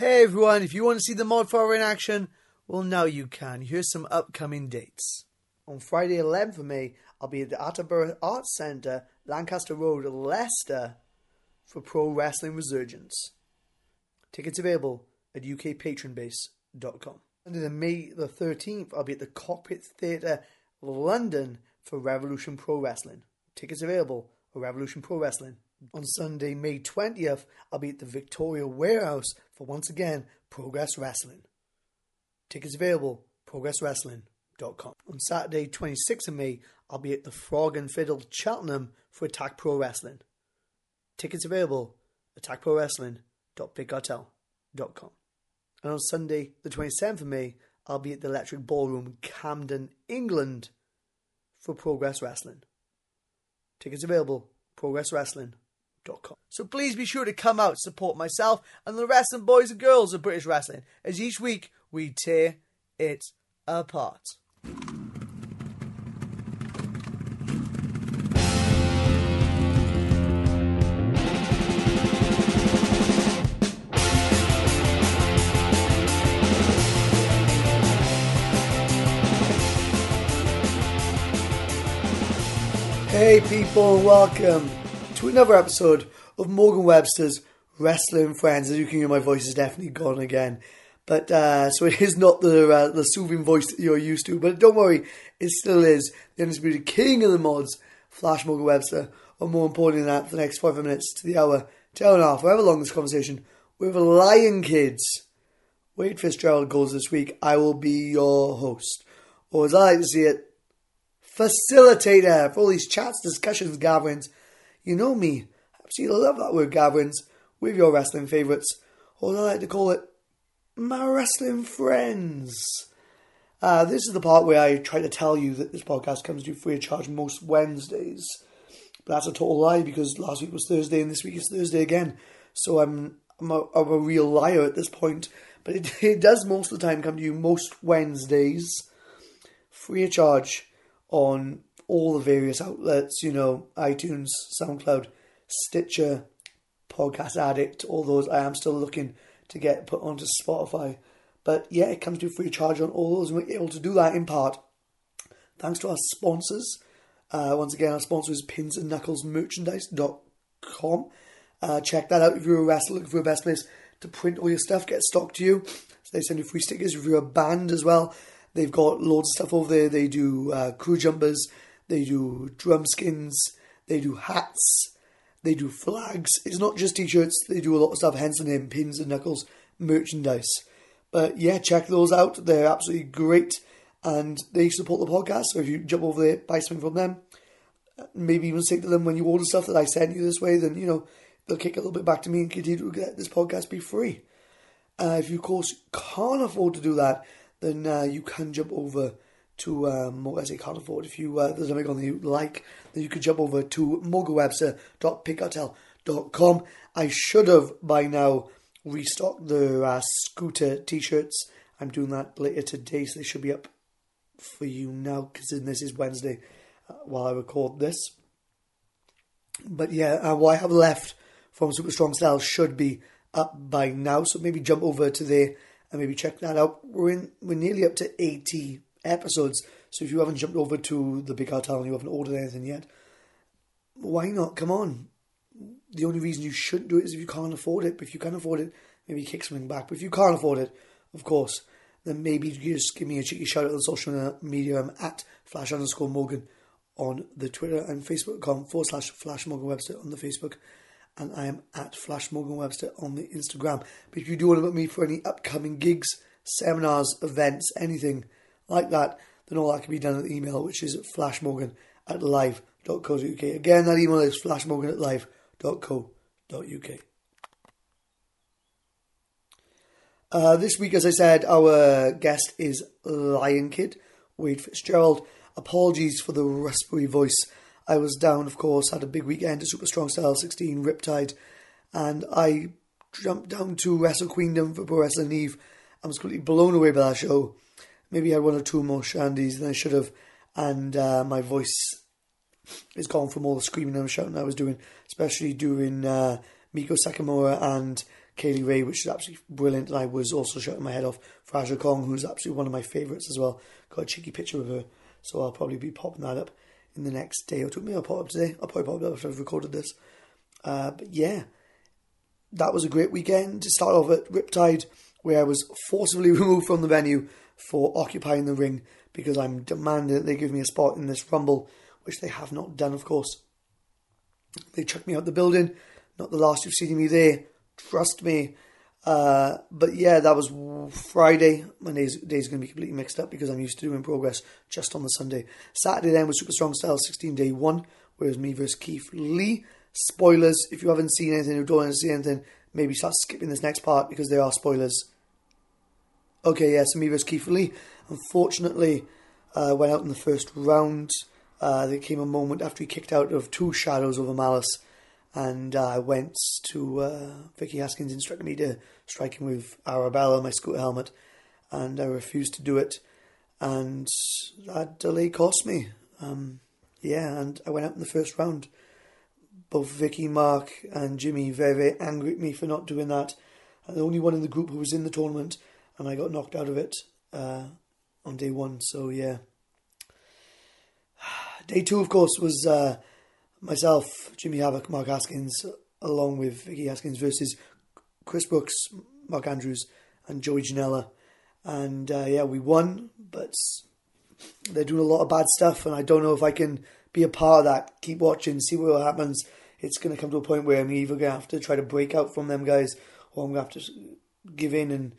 Hey everyone, if you want to see the mod for in action, well now you can. Here's some upcoming dates. On Friday 11th of May, I'll be at the Attleborough Arts Centre, Lancaster Road, Leicester, for Pro Wrestling Resurgence. Tickets available at ukpatronbase.com. And then May the 13th, I'll be at the Cockpit Theatre, London, for Revolution Pro Wrestling. Tickets available at Revolution Pro Wrestling. On Sunday, May 20th, I'll be at the Victoria Warehouse for once again Progress Wrestling. Tickets available, progresswrestling.com. On Saturday, 26th of May, I'll be at the Frog and Fiddle Cheltenham for Attack Pro Wrestling. Tickets available, attackprowrestling.bigcartel.com. And on Sunday, the 27th of May, I'll be at the Electric Ballroom, Camden, England for Progress Wrestling. Tickets available, progresswrestling.com. So please be sure to come out, support myself and the wrestling boys and girls of British wrestling as each week we tear it apart. Hey people, welcome to another episode of Morgan Webster's Wrestling Friends. As you can hear, my voice is definitely gone again. But uh, so it is not the uh, the soothing voice that you're used to. But don't worry, it still is the undisputed king of the mods, Flash Morgan Webster. Or more importantly than that, for the next five minutes to the hour, hour and a half, however long this conversation with Lion Kids. Wade Fitzgerald goes this week. I will be your host, or as I like to see it, facilitator for all these chats, discussions, gatherings. You know me, I absolutely love that word gatherings with your wrestling favourites, or I like to call it, my wrestling friends. Uh, this is the part where I try to tell you that this podcast comes to you free of charge most Wednesdays. But that's a total lie because last week was Thursday and this week is Thursday again. So I'm, I'm, a, I'm a real liar at this point. But it, it does most of the time come to you most Wednesdays free of charge on all the various outlets, you know, iTunes, SoundCloud, Stitcher, Podcast Addict, all those. I am still looking to get put onto Spotify. But yeah, it comes to free charge on all those, and we're able to do that in part thanks to our sponsors. Uh, once again, our sponsor is pinsandknucklesmerchandise.com. Uh, check that out if you're a wrestler looking for a best place to print all your stuff, get stock to you. So they send you free stickers if you're a band as well. They've got loads of stuff over there. They do uh, crew jumpers, they do drum skins, they do hats, they do flags. It's not just t-shirts. They do a lot of stuff. Hence the name Pins and Knuckles merchandise. But yeah, check those out. They're absolutely great, and they support the podcast. So if you jump over there, buy something from them, maybe even say to them when you order stuff that I sent you this way, then you know they'll kick a little bit back to me and continue to get this podcast be free. Uh, if you, of course, can't afford to do that, then uh, you can jump over to say can't afford. If you uh, there's something on that you like, then you could jump over to morganwebster.bigcartel.com. I should have by now restocked the uh, scooter t-shirts. I'm doing that later today, so they should be up for you now because this is Wednesday uh, while I record this. But yeah, uh, what I have left from Super Strong Style should be up by now, so maybe jump over to there and maybe check that out. We're in we're nearly up to eighty episodes, so if you haven't jumped over to the Big Cartel and you haven't ordered anything yet, why not? Come on. The only reason you shouldn't do it is if you can't afford it. But if you can afford it, maybe kick something back. But if you can't afford it, of course, then maybe you just give me a cheeky shout out on social media. I'm at flash underscore Morgan on the Twitter and Facebook.com forward slash flash Morgan Webster on the Facebook and I am at Flash Morgan Webster on the Instagram. But if you do want to book me for any upcoming gigs, seminars, events, anything like that, then all that can be done at the email, which is flashmorgan at live.co.uk. Again, that email is flashmorgan at live.co.uk. Uh, this week, as I said, our guest is Lion Kid, Wade Fitzgerald. Apologies for the raspberry voice. I was down, of course, had a big weekend at Super Strong Style 16 Riptide, and I jumped down to Wrestle Queendom for Pro Wrestling Eve. I was completely blown away by that show. Maybe I had one or two more shandies than I should have, and uh, my voice is gone from all the screaming and shouting I was doing, especially during uh, Meiko Satomura and Kay Lee Ray, which is absolutely brilliant. And I was also shouting my head off for Aja Kong, who's absolutely one of my favourites as well. Got a cheeky picture of her, so I'll probably be popping that up in the next day or two. Maybe I'll pop up today. I'll probably pop it up after I've recorded this. Uh, but yeah, that was a great weekend to start off at Riptide, where I was forcibly removed from the venue for occupying the ring because I'm demanding that they give me a spot in this rumble, which they have not done, of course. They chucked me out the building. Not the last you've seen me there. Trust me. Uh, but yeah, that was Friday. My day's, day's going to be completely mixed up because I'm used to doing progress just on the Sunday. Saturday then was Super Strong Style 16 day one, whereas me versus Keith Lee. Spoilers, if you haven't seen anything or don't want to see anything, maybe start skipping this next part because there are spoilers. Okay, yeah, so me versus Unfortunately, uh, went out in the first round. Uh, there came a moment after he kicked out of two shadows over Malice, and I uh, went to uh, Vicky Haskins instructed me to strike him with Arabella, my scooter helmet, and I refused to do it, and that delay cost me. Um, yeah, and I went out in the first round. Both Vicky, Mark, and Jimmy very, very angry at me for not doing that. I'm the only one in the group who was in the tournament, and I got knocked out of it uh, on day one. So yeah. Day two, of course, was uh, myself, Jimmy Havoc, Mark Haskins, along with Vicky Haskins versus Chris Brooks, Mark Andrews, and Joey Janela. And uh, yeah, we won, but they're doing a lot of bad stuff, and I don't know if I can be a part of that. Keep watching, see what happens. It's going to come to a point where I'm either going to have to try to break out from them guys, or I'm going to have to give in and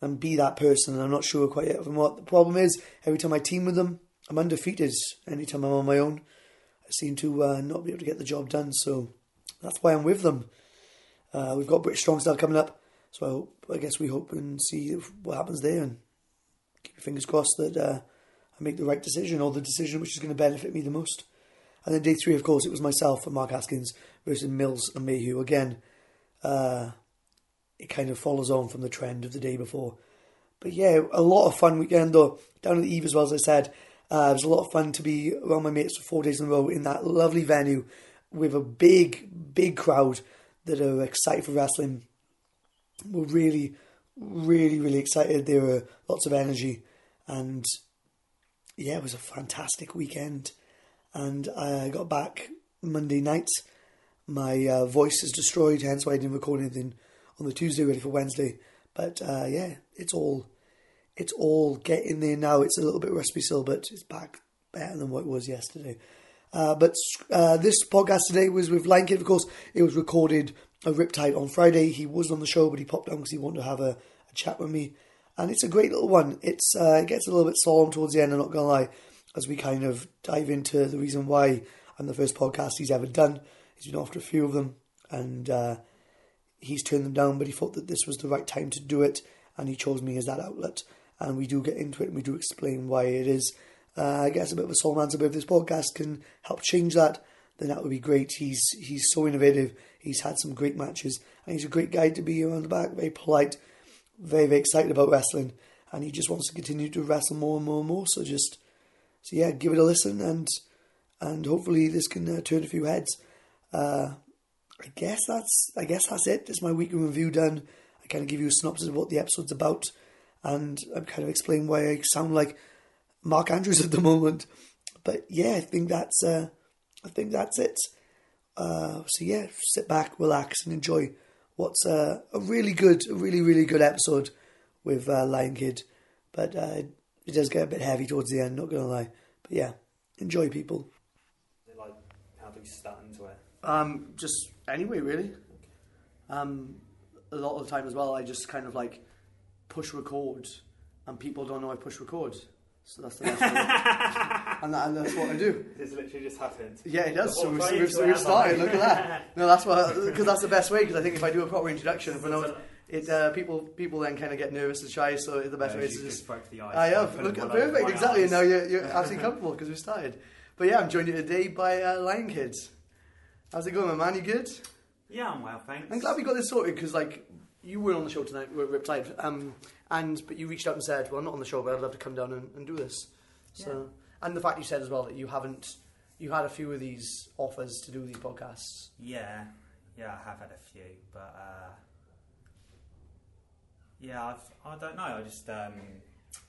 and be that person. I'm not sure quite yet from what the problem is. Every time I team with them, I'm undefeated. Anytime I'm on my own, I seem to uh, not be able to get the job done. So that's why I'm with them. Uh, we've got British Strong Style coming up, so I, hope, I guess we hope and see what happens there, and keep your fingers crossed that uh, I make the right decision or the decision which is going to benefit me the most. And then day three, of course, it was myself and Mark Haskins versus Mills and Mayhew again. Uh, it kind of follows on from the trend of the day before. But yeah, a lot of fun weekend though. Down at the Eve as well as I said. Uh, it was a lot of fun to be around my mates for four days in a row in that lovely venue with a big, big crowd that are excited for wrestling. We're really, really, really excited. There were lots of energy, and yeah, it was a fantastic weekend. And I got back Monday night. My uh, voice is destroyed, hence why I didn't record anything on the Tuesday, ready for Wednesday. But uh, yeah, it's all it's all getting there now. It's a little bit rusty still, but it's back better than what it was yesterday. Uh, but uh, this podcast today was with Lion Kid. Of course, it was recorded a Riptide on Friday. He was on the show, but he popped down because he wanted to have a, a, chat with me. And it's a great little one. It's uh, it gets a little bit solemn towards the end. I'm not gonna lie, as we kind of dive into the reason why I'm the first podcast he's ever done. He's been after a few of them, and uh, he's turned them down, but he thought that this was the right time to do it, and he chose me as that outlet. And we do get into it, and we do explain why it is. Uh, I guess a bit of a soul answer, but if this podcast can help change that, then that would be great. He's he's so innovative. He's had some great matches, and he's a great guy to be around the back. Very polite, very very excited about wrestling, and he just wants to continue to wrestle more and more and more. So just so yeah, give it a listen, and and hopefully this can uh, turn a few heads. Uh, I guess that's I guess that's it. It's my weekly review done. I kind of give you a synopsis of what the episode's about, and I kind of explain why I sound like Mark Andrews at the moment. But yeah, I think that's uh, I think that's it. Uh, so yeah, sit back, relax, and enjoy what's uh, a really good, a really really good episode with uh, Lion Kid. But uh, it does get a bit heavy towards the end. Not gonna lie, but yeah, enjoy people. Like, how do we start into it? Um, just anyway, really. Um, a lot of the time as well, I just kind of like push record, and people don't know I push record. So that's the best way. and, that, and that's what I do. This literally just happened. Yeah, it does. So, What, we, right so, into so it, we're am I? starting. Look at that. No, that's what because that's the best way. Because I think if I do a proper introduction, if I know it, uh, people people then kind of get nervous and shy. So the best way is to just broke the ice. I have. Look, one perfect. Exactly. eyes. Now you're, you're absolutely comfortable because we started. But yeah, I'm joined here today by uh, Lion Kids. How's it going, my man? You good? Yeah, I'm well, thanks. I'm glad we got this sorted because, like, you were on the show tonight, with Riptide, um, and but you reached out and said, "Well, I'm not on the show, but I'd love to come down and, and do this." So, and the fact you said as well that you haven't, you had a few of these offers to do these podcasts. Yeah, yeah, I have had a few, but uh, Yeah, I've, I don't know. I just um,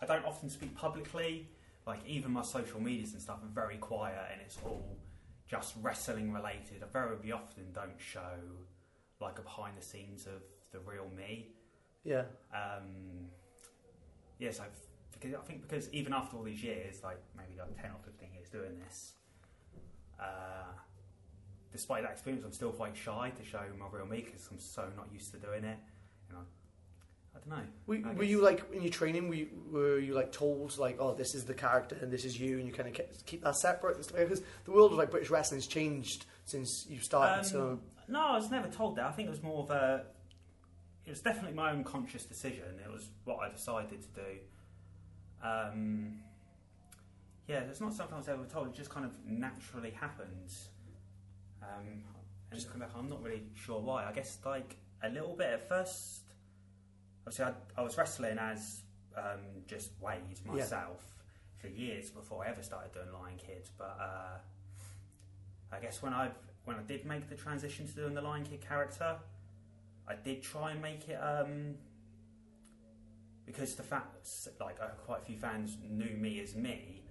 I don't often speak publicly. Like even my social medias and stuff are very quiet, and it's all just wrestling related. I very often don't show like a behind the scenes of the real me. Yeah. Um, yes, I've because I think because even after all these years, like maybe like ten or fifteen years doing this, uh, despite that experience, I'm still quite shy to show my real me because I'm so not used to doing it. You know, I don't know. Were, were you like in your training? Were you, were you like told like, oh, this is the character and this is you, and you kind of keep that separate? Because the world of like British wrestling has changed since you started. Um, so No, I was never told that. I think it was more of a. It was definitely my own conscious decision. It was what I decided to do. Um, yeah, it's not something I was ever told. It just kind of naturally happens. Um, and back, I'm not really sure why. I guess like a little bit at first. Obviously, I, I was wrestling as um, just Wade Yeah. myself for years before I ever started doing Lion Kid. But uh, I guess when I when I did make the transition to doing the Lion Kid character, I did try and make it um, because the fact like uh, quite a few fans knew me as me,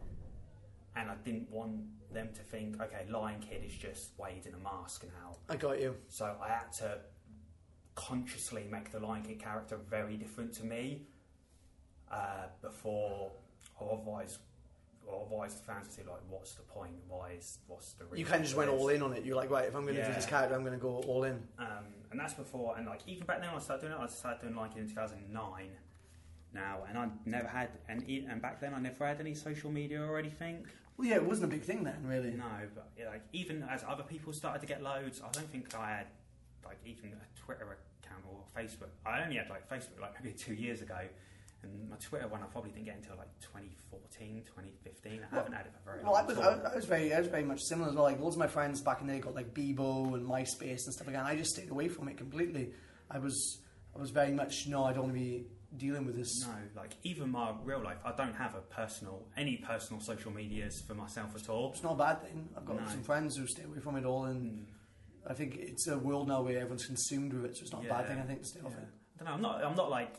and I didn't want them to think, okay, Lion Kid is just Wade in a mask now. I got you. So I had to consciously make the Lion Kid character very different to me uh, before, otherwise, otherwise the fans would say like, "What's the point? Why is what's the?" Reason? You kind of just went this?" all in on it. You're like, right, if I'm going to do Yeah. this character, I'm going to go all in. Um, and that's before, and like even back then, when I started doing it. I started doing Lion Kid in 2009. Now, and I never had, and and back then I never had any social media or anything. Well, yeah, it wasn't a big thing then, really. No, but yeah, like even as other people started to get loads, I don't think I had like even a Twitter account or Facebook. I only had like Facebook like maybe two years ago, and my Twitter one I probably didn't get until like 2014, 2015. I Well- haven't had it for very Well, long. I was, I. I was very, I was very much similar as well. Like loads of my friends back in the day got like Bebo and MySpace and stuff like that. And I just stayed away from it completely. I was, I was very much no, I don't want to be dealing with this. No, like even my real life, I don't have a personal, any personal social medias for myself at all. It's not a bad thing. I've got No. some friends who stay away from it all, and Mm, I think it's a world now where everyone's consumed with it, so it's not a bad thing. I think to stay off it. I don't know. I'm not. I'm not like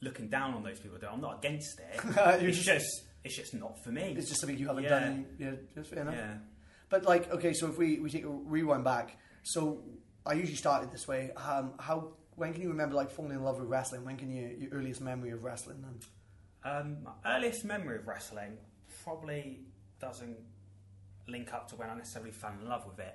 looking down on those people. Though I'm not against it. You're it's just- just, it's just not for me. It's just something you haven't Yeah. done. Yeah, just fair enough. yeah. But like, okay, so if we, we take a rewind back, so I usually started this way. Um, how when can you remember like falling in love with wrestling? When can you your earliest memory of wrestling? Then Um, my earliest memory of wrestling probably doesn't link up to when I necessarily fell in love with it.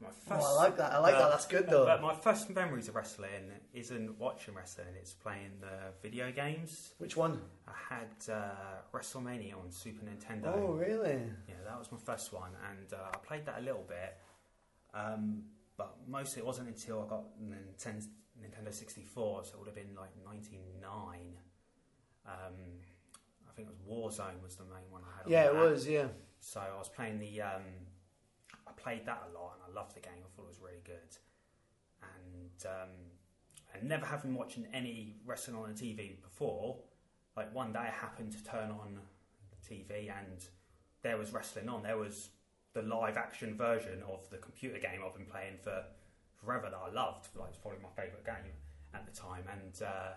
My first, oh, I like that. I like but- that. That's good though. But my first memories of wrestling isn't watching wrestling; it's playing the video games. Which one? I had uh, WrestleMania on Super Nintendo. Oh, really? Yeah, that was my first one, and uh, I played that a little bit. Um, but mostly it wasn't until I got Ninten- Nintendo 64, so it would have been like 99. Um, I think it was Warzone was the main one I had. on Yeah, it was. Yeah. So I was playing the. Um, played that a lot, and I loved the game. I thought it was really good. And um, and never having watched any wrestling on the TV before, like one day I happened to turn on the TV, and there was wrestling on. There was the live action version of the computer game I've been playing for forever that I loved. Like it's probably my favourite game at the time, and uh,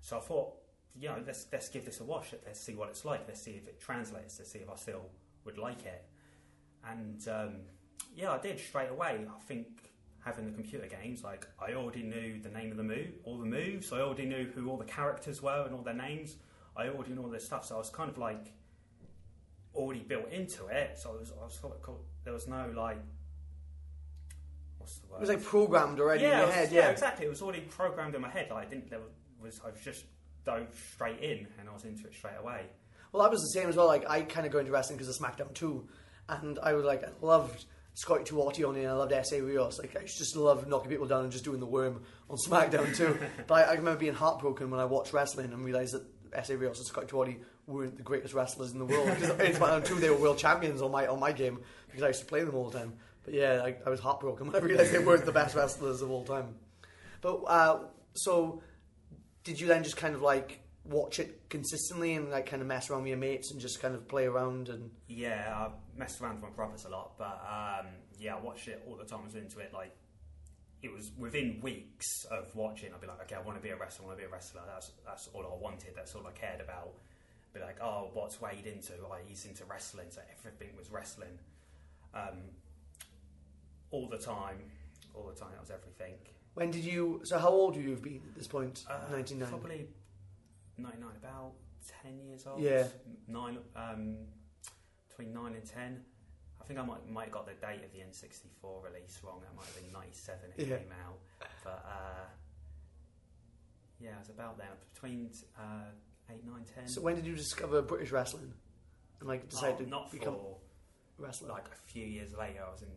so I thought, you know, let's let's give this a wash. Let's see what it's like. Let's see if it translates. Let's see if I still would like it. And um, yeah, I did straight away. I think having the computer games, like I already knew the name of the move, all the moves. I already knew who all the characters were and all their names. I already knew all this stuff. So I was kind of like already built into it. So I was, I was sort of there was no like. What's the word? It was like programmed already yeah, in your was- head. yeah, Yeah. exactly. It was already programmed in my head. Like I didn't. There was I was just dove straight in and I was into it straight away. Well, I was the same as well. Like I kind of got into wrestling because of SmackDown 2, and I was like, I loved Scotty 2 Hotty on it, and I loved Essa Rios. Like I just loved knocking people down and just doing the worm on SmackDown too. but I, I remember being heartbroken when I watched wrestling and realised that Essa Rios and Scotty 2 Hotty weren't the greatest wrestlers in the world. Because in SmackDown 2 they were world champions on my on my game because I used to play them all the time. But yeah, I, I was heartbroken when I realised they weren't the best wrestlers of all time. But uh, so, did you then just kind of like watch it consistently and like kind of mess around with your mates and just kind of play around and Yeah, I messed around with my brothers a lot, but um, yeah, I watched it all the time. I was into it. Like it was within weeks of watching. I'd be like, okay, I want to be a wrestler. I want to be a wrestler. That's that's all I wanted. That's all I cared about. Be like, oh, what's Wade into? Oh, he's into wrestling. So everything was wrestling. Um, all the time, all the time. That was everything. When did you? So how old would you have been at this point? Uh, Ninety nine. Probably ninety nine. About ten years old. Yeah. Nine. Um, between nine and ten. I think I might might have got the date of the N64 release wrong. That might have been '97 it Yeah. came out. But uh, yeah, it was about then. Between uh, eight, nine, ten. So when did you discover British wrestling and like decide Oh, to not become for a wrestler? like a few years later. I was in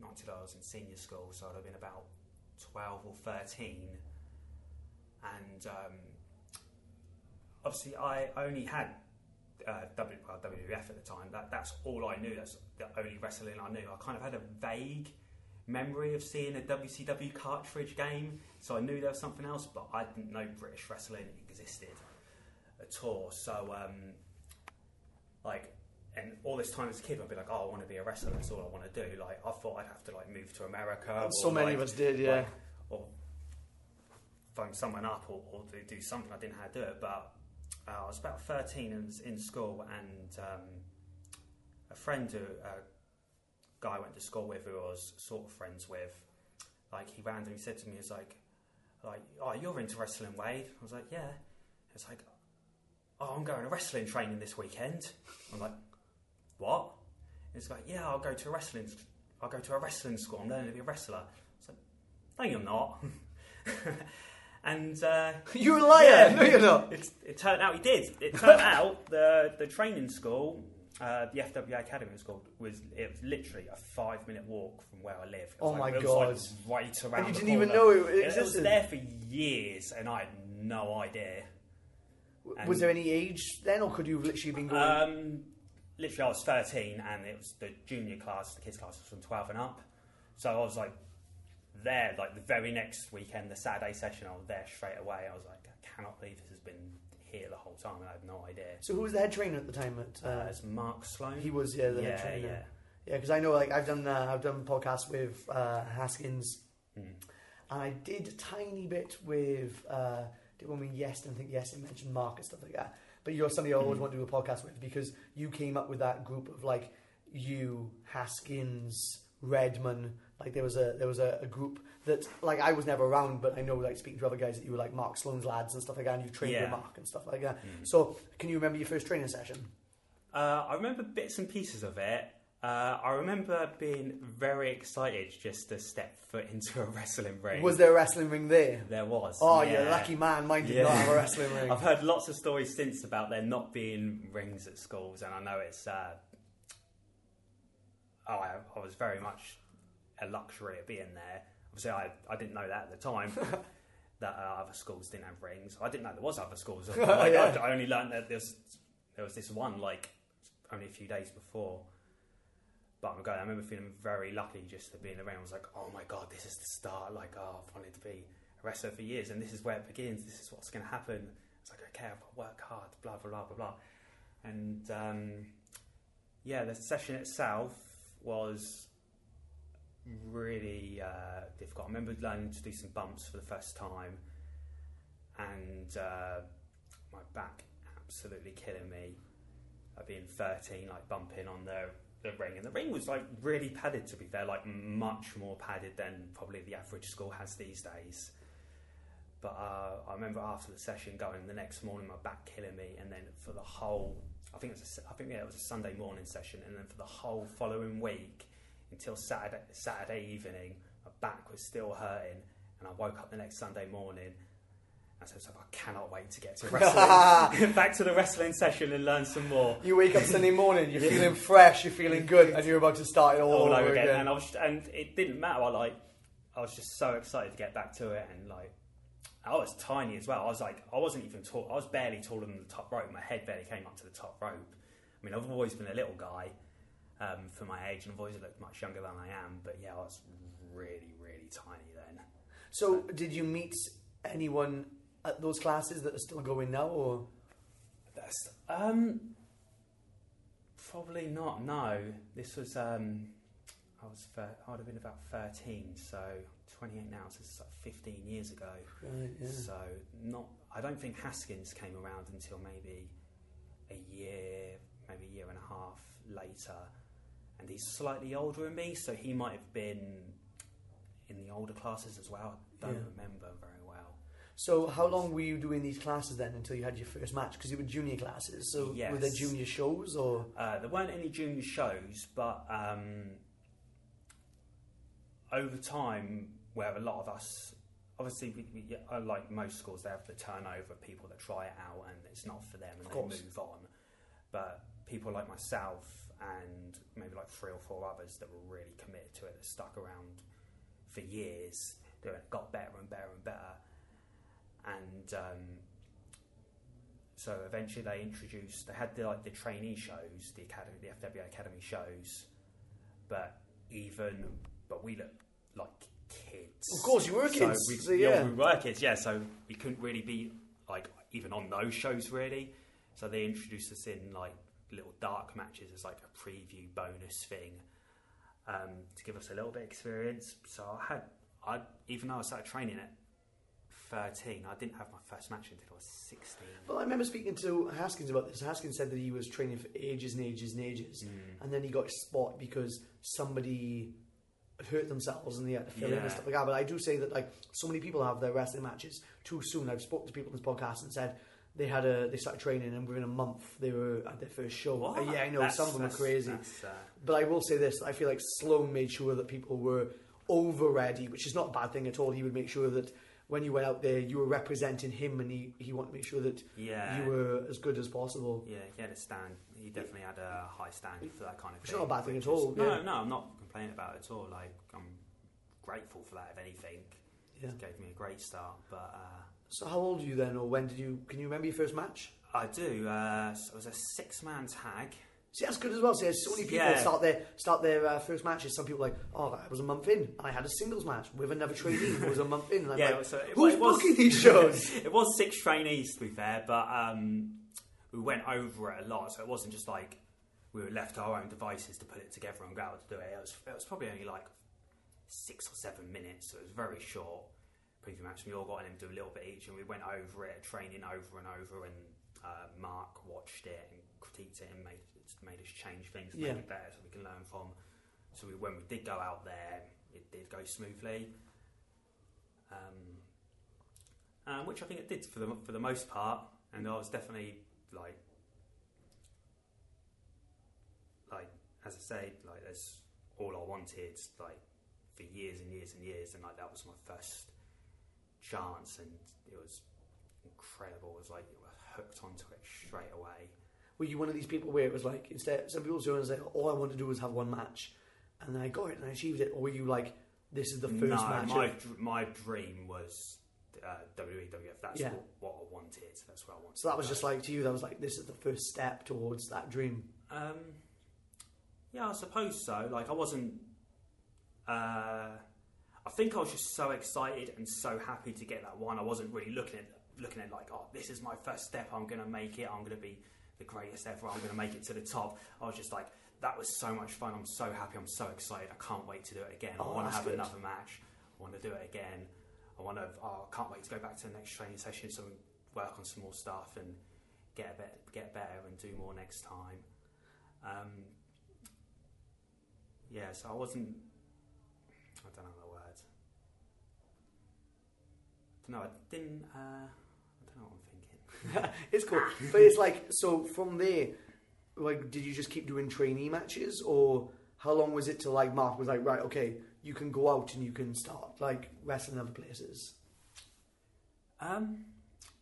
not until I was in senior school, so I'd have been about twelve or thirteen, and um, obviously I only had uh, WWF at the time. That that's all I knew. That's the only wrestling I knew. I kind of had a vague memory of seeing a WCW cartridge game, so I knew there was something else, but I didn't know British wrestling existed at all. So, um, like, and all this time as a kid, I'd be like, "Oh, I want to be a wrestler. That's all I want to do." Like, I thought I'd have to like move to America. so many like, of us did, yeah. like, or phone someone up or, or do, do something. I didn't know how to do it, but uh, I was about 13 and was in school, and um, a friend, who, a guy I went to school with, who I was sort of friends with, like he randomly said to me, "It's like, like, oh, you're into wrestling, Wade?" I was like, "Yeah." It's like, "Oh, I'm going to wrestling training this weekend." I'm like, "What?" It's like, "Yeah, I'll go to a wrestling, I'll go to a wrestling school. I'm learning to be a wrestler." It's like, "No, you're not." and uh, You're a liar. yeah, No, you're not. It, it turned out he did. It turned out the the training school, uh, the FWA Academy was called, was it was literally a five minute walk from where I live. It was Oh my it was God. like right around. And you didn't even know it It, it was existed. there for years, and I had no idea. W- Was there any age then, or could you have literally been going? Um, literally, I was thirteen, and it was the junior class. The kids class was from twelve and up. So I was like there, like the very next weekend, the Saturday session. I was there straight away. I was like, I cannot believe this has been here the whole time, and I had no idea. so who was the head trainer at the time? At Uh, uh, it's Mark Sloan. he was yeah the yeah, head trainer. yeah. Yeah, because I know like I've done uh, I've done podcasts with uh, Haskins, Mm. and I did a tiny bit with uh, did when we yes and I think yes and mentioned Mark and stuff like that. But you're somebody I always Mm. want to do a podcast with because you came up with that group of like you Haskins Redman. Like there was a there was a, a group that like I was never around, but I know like speaking to other guys that you were like Mark Sloan's lads and stuff like that, and you trained Yeah. with Mark and stuff like that. Mm. So can you remember your first training session? Uh, I remember bits and pieces of it. Uh, I remember being very excited just to step foot into a wrestling ring. Was there a wrestling ring there? there was. Oh, yeah. you're a lucky man. Mine did Yeah. not have a wrestling ring. I've heard lots of stories since about there not being rings at schools, and I know it's. Uh, oh, I, I was very much a luxury of being there. Obviously, I, I didn't know that at the time that uh, other schools didn't have rings. I didn't know there was other schools. Like, Yeah. I, I only learned that there's there was this one like only a few days before. But I'm going. I remember feeling very lucky just to be in the ring. I was like, "Oh my god, this is the start!" Like, oh, I've wanted to be a wrestler for years, and this is where it begins. This is what's going to happen. It's like, okay, I've got to work hard. Blah blah blah blah blah. And um, yeah, the session itself was really uh, difficult. I remember learning to do some bumps for the first time, and uh, my back absolutely killing me. Uh, being 13, like bumping on the, the ring, and the ring was like really padded. To be fair, like much more padded than probably the average school has these days. But uh, I remember after the session going the next morning, my back killing me, and then for the whole, I think it was a, I think yeah, it was a Sunday morning session, and then for the whole following week until Saturday Saturday evening, my back was still hurting, and I woke up the next Sunday morning. And so I was like, I cannot wait to get to wrestling. Back to the wrestling session and learn some more. You wake up Sunday morning, you're feeling fresh, you're feeling good, and you're about to start it all, all over over again. again. And I was, and it didn't matter. I like, I was just so excited to get back to it, and like, I was tiny as well. I was like, I wasn't even tall. I was barely taller than the top rope. My head barely came up to the top rope. I mean, I've always been a little guy um, for my age, and I've always looked much younger than I am. But yeah, I was really, really tiny then. So, did you meet anyone at those classes that are still going now, or That's um, probably not. No, this was um, I was thir- I would have been about thirteen, so twenty eight now, so it's like fifteen years ago. Right, yeah. So not. I don't think Haskins came around until maybe a year, maybe a year and a half later, and he's slightly older than me, so he might have been in the older classes as well. I don't Yeah. remember very well. So how long were you doing these classes then until you had your first match? Because you were junior classes, so were there junior shows or? Uh, there weren't any junior shows, but um, over time, where a lot of us, obviously, we, we, like most schools, they have the turnover of people that try it out and it's not for them and they move on. But people like myself and maybe like three or four others that were really committed to it, that stuck around for years, it, got better and better and better. And um, so eventually they introduced, they had the, like the trainee shows, the academy, the FWA academy shows, but even, but we looked like kids. Of course, you were So kids. we, so yeah. yeah. we were kids, yeah. So we couldn't really be like even on those shows really. So they introduced us in like little dark matches as like a preview bonus thing um, to give us a little bit of experience. So I had, I even though I started training at thirteen, I didn't have my first match until I was sixteen. Well, I remember speaking to Haskins about this. Haskins said that he was training for ages and ages and ages, and then he got a spot because somebody hurt themselves and they had to fill in and stuff like that. But I do say that like so many people have their wrestling matches too soon. I've spoken to people in this podcast and said they had a they started training and within a month they were at their first show. What? Uh, yeah, I know That's- some of them are crazy. uh, But I will say this: I feel like Sloan made sure that people were over ready, which is not a bad thing at all. He would make sure that when you went out there, you were representing him, and he, he wanted to make sure that yeah, you were as good as possible. Yeah, he had a stand. He definitely had a high stand for that kind of It's thing. not a bad thing at all, No, yeah. no, I'm not complaining about it at all. Like, I'm grateful for that, if anything. Yeah. It gave me a great start. But uh, So how old are you then, or when did you? Can you remember your first match? I do. Uh, so it was a six man tag. See, that's good as well. See, there's so many people Yeah. start their start their uh, first matches. Some people are like, oh, I was a month in, and I had a singles match with another trainee who was a month in. Yeah, like, so it, who's it was, booking these shows? it was six trainees, to be fair, but um, we went over it a lot. So it wasn't just like we were left to our own devices to put it together and go out to do it. It was, it was probably only like six or seven minutes, so it was very short. Preview match, and we all got in and do a little bit each, and we went over it, training over and over. And uh, Mark watched it and critiqued it and made made us change things, Yeah. make it better, so we can learn from. So we, when we did go out there, it did go smoothly. Um, um, which I think it did for the for the most part, and I was definitely like, like as I say, like that's all I wanted, like for years and years and years, and like that was my first chance, and it was incredible. It was like you were hooked onto it straight away. Were you one of these people where it was like instead some people say like, all I want to do is have one match, and then I got it and I achieved it, or were you like, this is the first no, match? my of- dr- my dream was uh, WWE That's Yeah. what, what I wanted. That's what I wanted. so that was just like to you, that was like this is the first step towards that dream. Um, yeah, I suppose so. Like I wasn't. Uh, I think I was just so excited and so happy to get that one. I wasn't really looking at looking at like, oh, this is my first step. I'm going to make it. I'm going to be the greatest ever. I'm going to make it to the top. I was just like, that was so much fun. I'm so happy. I'm so excited. I can't wait to do it again. Oh, I want to have good. another match. I want to do it again. I want to. Oh, I can't wait to go back to the next training session so we work on some more stuff and get a bit get better and do more next time. Um, yeah, so I wasn't. I don't know the words. I don't know. I didn't. Uh, I don't know what I'm thinking. it's cool, but it's like so from there. Like, did you just keep doing trainee matches, or how long was it till like Mark was like, right, okay, you can go out and you can start like wrestling other places? Um,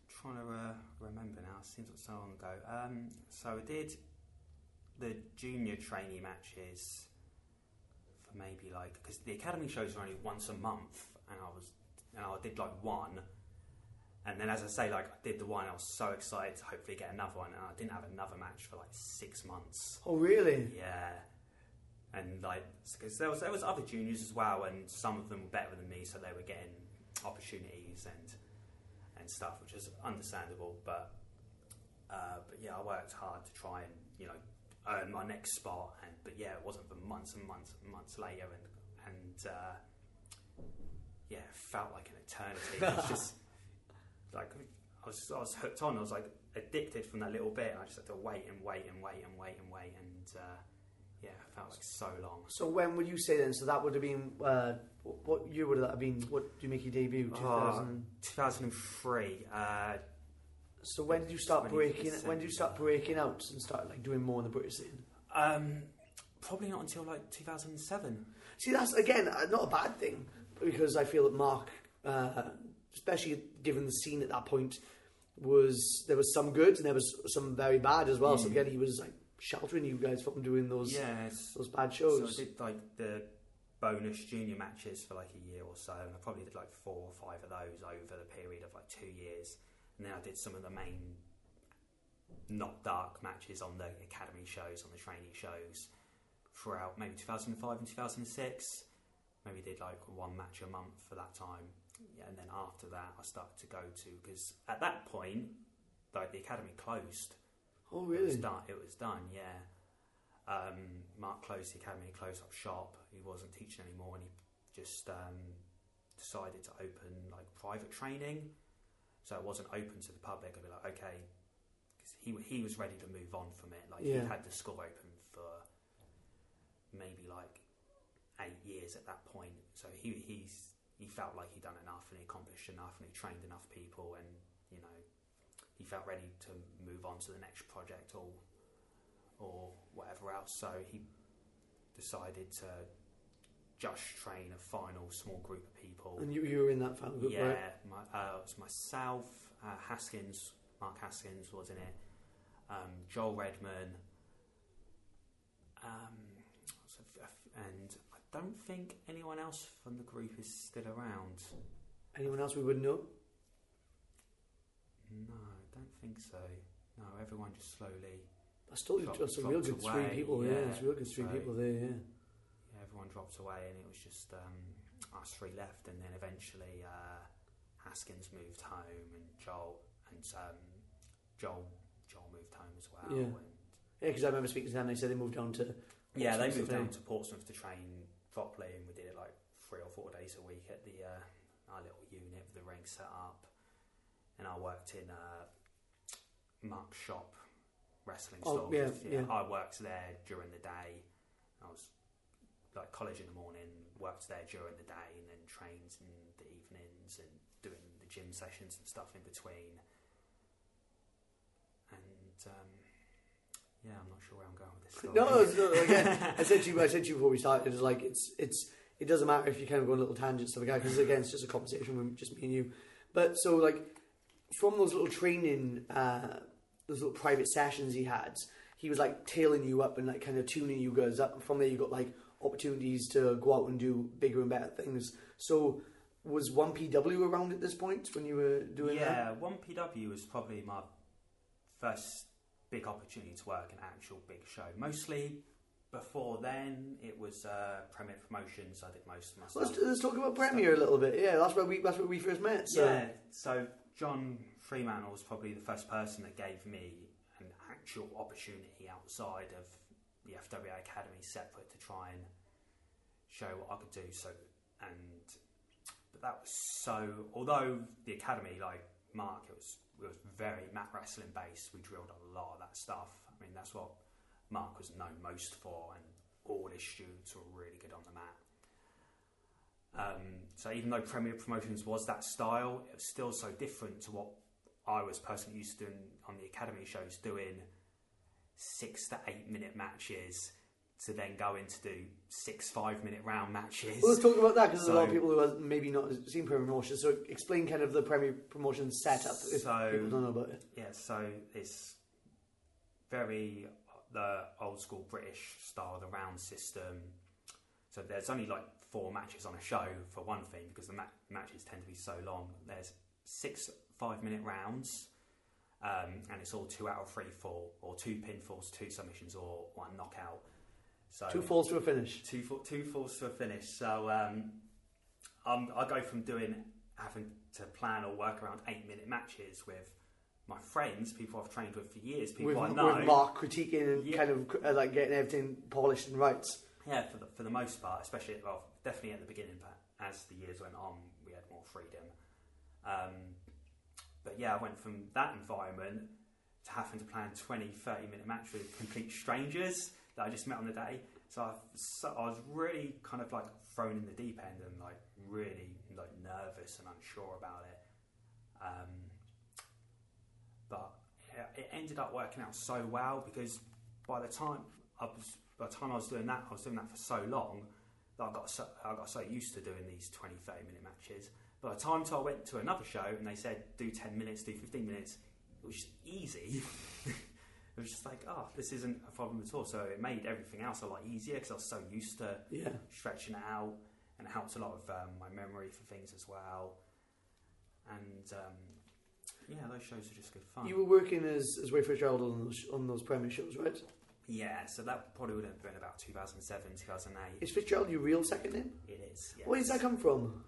trying to uh, remember now. Seems like so long ago. Um, so I did the junior trainee matches for maybe like because the academy shows are only once a month, and I was and I did like one, and then as I say, like I did the one, I was so excited to hopefully get another one, and I didn't have another match for like six months. Oh, really? Yeah. And like, because there was there was other juniors as well, and some of them were better than me, so they were getting opportunities and and stuff, which is understandable. But uh, but yeah, I worked hard to try and you know, earn my next spot. And but yeah, it wasn't for months and months and months later, and and uh, yeah, it felt like an eternity. It was just like I was I was hooked on. I was like addicted from that little bit. And I just had to wait and wait and wait and wait and wait, and uh, yeah, it felt like so long. So when would you say then? So that would have been uh, what- what year would that have been? What did you make your debut? Two Oh, thousand. 2003. Uh, So when did you start breaking? When did you start breaking out and start like doing more in the British scene? um, probably not until like 2007. See, that's again uh, not a bad thing because I feel that Mark, uh, especially given the scene at that point, was there was some good and there was some very bad as well. So Mm. again, he was like sheltering you guys from doing those it's- those bad So I shows. did like the bonus junior matches for like a year or so, and I probably did like four or five of those over the period of like two years. And then I did some of the main not dark matches on the academy shows, on the training shows throughout maybe 2005 and 2006. Maybe did like one match a month for that time. Yeah, and then after that, I started to go to because at that point, like the academy closed. oh It was really? done. It was done. Yeah. Um, Mark closed the academy, closed up shop. He wasn't teaching anymore, and he just um, decided to open like private training. So it wasn't open to the public. I'd be like, okay, because he he was ready to move on from it. Like Yeah. he had the school open for maybe like eight years at that point. So he he's he felt like he'd done enough and he accomplished enough and he trained enough people and you know he felt ready to move on to the next project or or whatever else. So he decided to just train a final small group of people. And you, you were in that fan group, yeah, right? my, uh, it was myself, uh, Haskins, Mark Haskins was in it, um, Joel Redman, um, so f- f- and don't think anyone else from the group is still around. Anyone else we would know? No, I don't think so. No, everyone just slowly I still Drop- that's a real good dropped three people. Yeah, yeah, it's real good three so- people there. Yeah. yeah, everyone dropped away, and it was just um, us three left. And then eventually, uh, Haskins moved home, and Joel and um, Joel Joel moved home as well. Yeah. And Yeah, because I remember speaking to them. They said they moved down to. yeah, they moved down to Portsmouth to train properly, and we did it like three or four days a week at the uh, our little unit with the ring set up. And I worked in uh, Mark's shop wrestling Oh, store. yeah, 'cause, yeah. I worked there during the day. I was like college in the morning, worked there during the day, and then trains in the evenings and doing the gym sessions and stuff in between. And um, yeah, I'm not sure where I'm going with this. Story. No, it's not, again, I said to you. I said to you before we started. It's like it's it's it doesn't matter if you kind of go on little tangents to the guy because again, it's just a conversation with just me and you. But so like from those little training, uh, those little private sessions he had, he was like tailing you up and like kind of tuning you guys up. And from there, you got like opportunities to go out and do bigger and better things. So was 1PW around at this point when you were doing that? yeah, one PW was probably my first big opportunity to work an actual big show. Mostly before then, it was uh, Premier Promotions. I did most of my Let's, let's talk about Premier a little bit. Yeah, that's where we that's where we first met. So. Yeah, so John Fremantle was probably the first person that gave me an actual opportunity outside of the FWA Academy separate to try and show what I could do. So, and but that was so. Although the academy, like Mark, it was it was very mat wrestling based. We drilled a lot of that stuff. I mean, that's what Mark was known most for, and all his students were really good on the mat. Um, so even though Premier Promotions was that style, it was still so different to what I was personally used to doing on the academy shows, doing six to eight minute matches to then go in to do six five minute round matches. Well, let's talk about that because there's a lot of people who have maybe not seen Premier Promotions. So explain kind of the Premier Promotions setup if So- people don't know about it. Yeah, so it's very the old school British style, the round system. So there's only like four matches on a show for one thing because the ma- matches tend to be so long. There's six five minute rounds, um, and it's all two out of three four, or two pinfalls, two submissions, or one knockout. So Two falls to a finish. two two falls to a finish. So um, um, I go from doing having to plan or work around eight minute matches with my friends, people I've trained with for years, people with, I know. with Mark critiquing and Yeah. kind of uh, like getting everything polished and right. Yeah, for the, for the most part, especially well, definitely at the beginning, but as the years went on, we had more freedom. Um, but yeah, I went from that environment to having to plan 20, 30 minute matches with complete strangers that I just met on the day. So I, so I was really kind of like thrown in the deep end and like really like nervous and unsure about it. Um, but it, ended up working out so well because by the time I was by the time I was doing that, I was doing that for so long that I got so, I got so used to doing these 20, 30 minute matches. By the time I went to another show and they said do 10 minutes, do 15 minutes, it was easy. it was just like, oh, this isn't a problem at all. So it made everything else a lot easier because I was so used to Yeah. stretching it out and it helped a lot of um, my memory for things as well. And um, yeah, those shows are just good fun. You were working as as Ray Fitzgerald on those on those Premier shows, right? Yeah, so that probably would have been about 2007, 2008. Is Fitzgerald your real second name? It is. Yes. Where does that come from?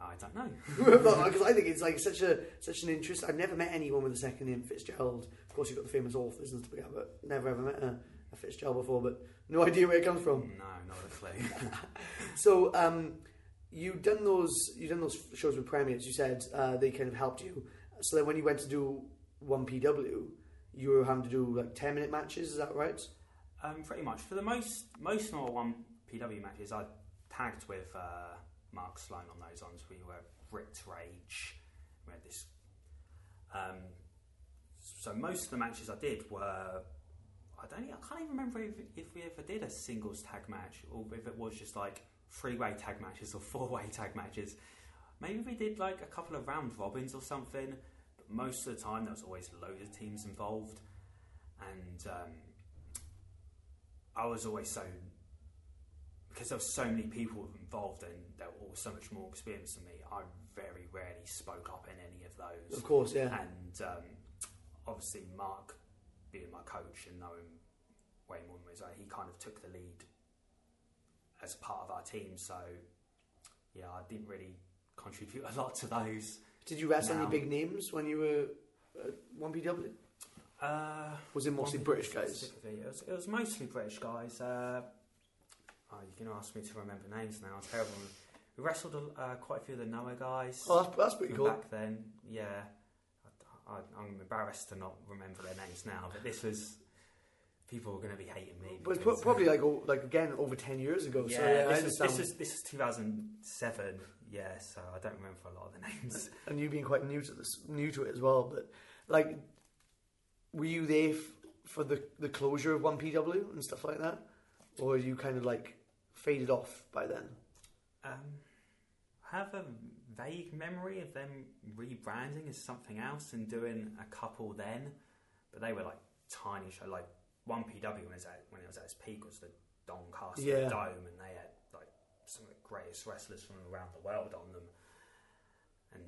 I don't know. Because I think it's like such a such an interest. I've never met anyone with a second name Fitzgerald. Of course, you've got the famous authors and stuff like that, but never ever met a, a Fitzgerald before. But no idea where it comes from. No, not a clue. So um, you done those you done those shows with premiers. You said uh, they kind of helped you. So then when you went to do 1PW, you were having to do like ten minute matches. Is that right? um, pretty much for the most most normal one PW matches, I tagged with uh, Mark Sloan on those ones. We were Ripped Rage. We had this. Um, so most of the matches I did were. I don't. I can't even remember if, if we ever did a singles tag match, or if it was just like three-way tag matches or four-way tag matches. Maybe we did like a couple of round robins or something. But most of the time, there was always loads of teams involved, and um, I was always so because there were so many people involved and they were all so much more experienced than me. I very rarely spoke up in any of those. Of course, yeah. And um, obviously, Mark, being my coach and knowing way more than me, he kind of took the lead as part of our team. So, yeah, I didn't really contribute a lot to those. Did you wrestle any big names when you were at 1PW? Uh, Was it mostly British guys? It was, it was mostly British guys. Uh, oh, you're going to ask me to remember names now. I'm terrible. We wrestled uh, quite a few of the Noah guys. Oh, that's, that's pretty cool. Back then, yeah. I, I, I'm embarrassed to not remember their names now, but this was people were going to be hating me. But it's probably like oh, like again over ten years ago. yeah, so yeah, this, understand. this is this is 2007. Yeah, so I don't remember a lot of the names. and you being quite new to this, new to it as well. But like, were you there f- for the the closure of 1PW and stuff like that, or you kind of like faded off by then? Um, I have a vague memory of them rebranding as something else and doing a couple then, but they were like tiny show. Like 1PW when it was at, when it was at its peak was the Doncaster Yeah. Dome, and they had like some of the greatest wrestlers from around the world on them. And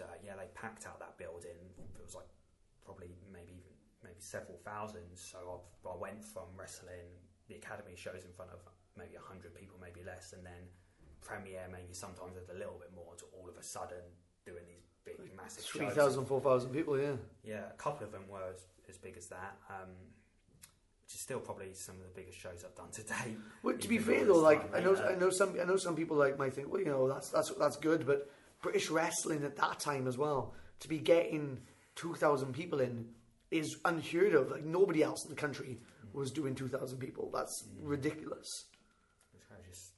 uh, yeah, they packed out that building. It was like probably maybe even maybe several thousand. So I've, I went from wrestling the academy shows in front of maybe hundred people, maybe less, and then premiere maybe sometimes with a little bit more to all of a sudden doing these big massive Three shows. thousand, four thousand people. Yeah. Yeah, a couple of them were as, as big as that. Um, which is still probably some of the biggest shows I've done to date. Well, to be fair though, like time I know. I know some, I know some people like might think, well, you know, that's that's that's good, but British wrestling at that time as well, to be getting two thousand people in is unheard of. Like nobody else in the country was doing two thousand people. That's ridiculous. Which I just